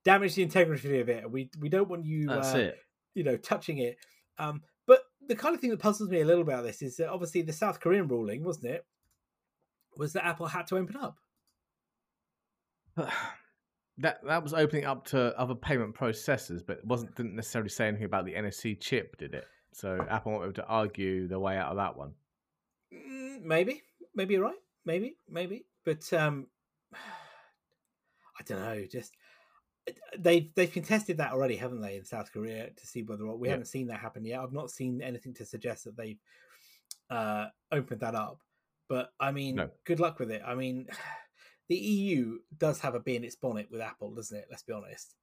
damage the integrity of it. We we don't want you, uh, you know, touching it. Um, but the kind of thing that puzzles me a little about this is that obviously the South Korean ruling, wasn't it, was that Apple had to open up. [sighs] [sighs] [sighs] that that was opening up to other payment processors, but it wasn't didn't necessarily say anything about the NFC chip, did it? So Apple won't be able to argue their way out of that one. Mm, maybe, maybe you're right. Maybe, maybe, but um, [sighs] I don't know. Just they've they've contested that already, haven't they, in South Korea to see whether we yeah. haven't seen that happen yet. I've not seen anything to suggest that they've uh, opened that up. But I mean, no. good luck with it. I mean [sighs] the EU does have a bee in its bonnet with Apple, doesn't it? Let's be honest.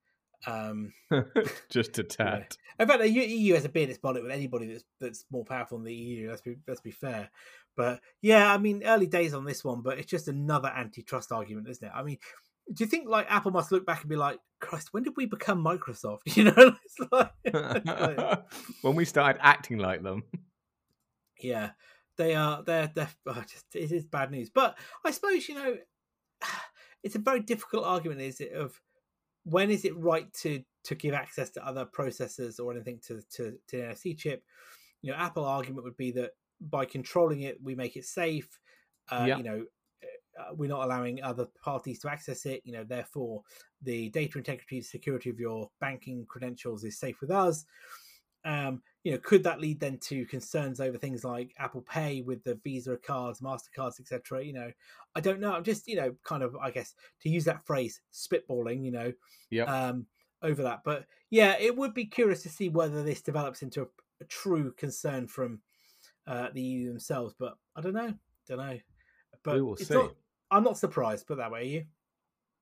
Um, [laughs] Just a tad. In fact, the EU has a bee in its bonnet with anybody that's that's more powerful than the EU. Let's be let's be fair. But yeah, I mean, early days on this one, but it's just another antitrust argument, isn't it? I mean, do you think like Apple must look back and be like, Christ, when did we become Microsoft? [laughs] You know, like, [laughs] when we started acting like them. Yeah, they are. They're. They're. Oh, just it is bad news. But I suppose you know it's a very difficult argument, is it? Of when is it right to to give access to other processors or anything to to, to the NFC chip? You know, Apple argument would be that by controlling it, we make it safe. Uh, You know, uh, we're not allowing other parties to access it. You know, therefore, the data integrity, security of your banking credentials is safe with us. Um, you know, could that lead then to concerns over things like Apple Pay with the Visa cards, Mastercards, etc.? You know, I don't know. I'm just, you know, kind of, I guess, to use that phrase, spitballing. You know, yeah, um, over that. But yeah, it would be curious to see whether this develops into a, a true concern from uh, the EU themselves. But I don't know. Don't know. But we will see. Not, I'm not surprised. Put that way, are you?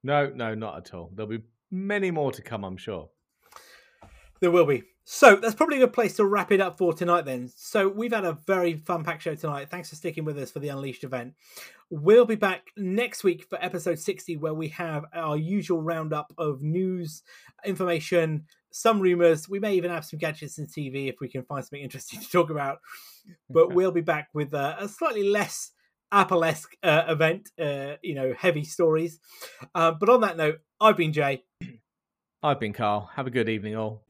No, no, not at all. There'll be many more to come, I'm sure. There will be. So that's probably a good place to wrap it up for tonight then. So we've had a very fun pack show tonight. Thanks for sticking with us for the Unleashed event. We'll be back next week for episode 60, where we have our usual roundup of news, information, some rumors. We may even have some gadgets and TV if we can find something interesting to talk about. But we'll be back with uh, a slightly less Apple-esque uh, event, uh, you know, heavy stories. Uh, but on that note, I've been Jay. I've been Carl. Have a good evening, all.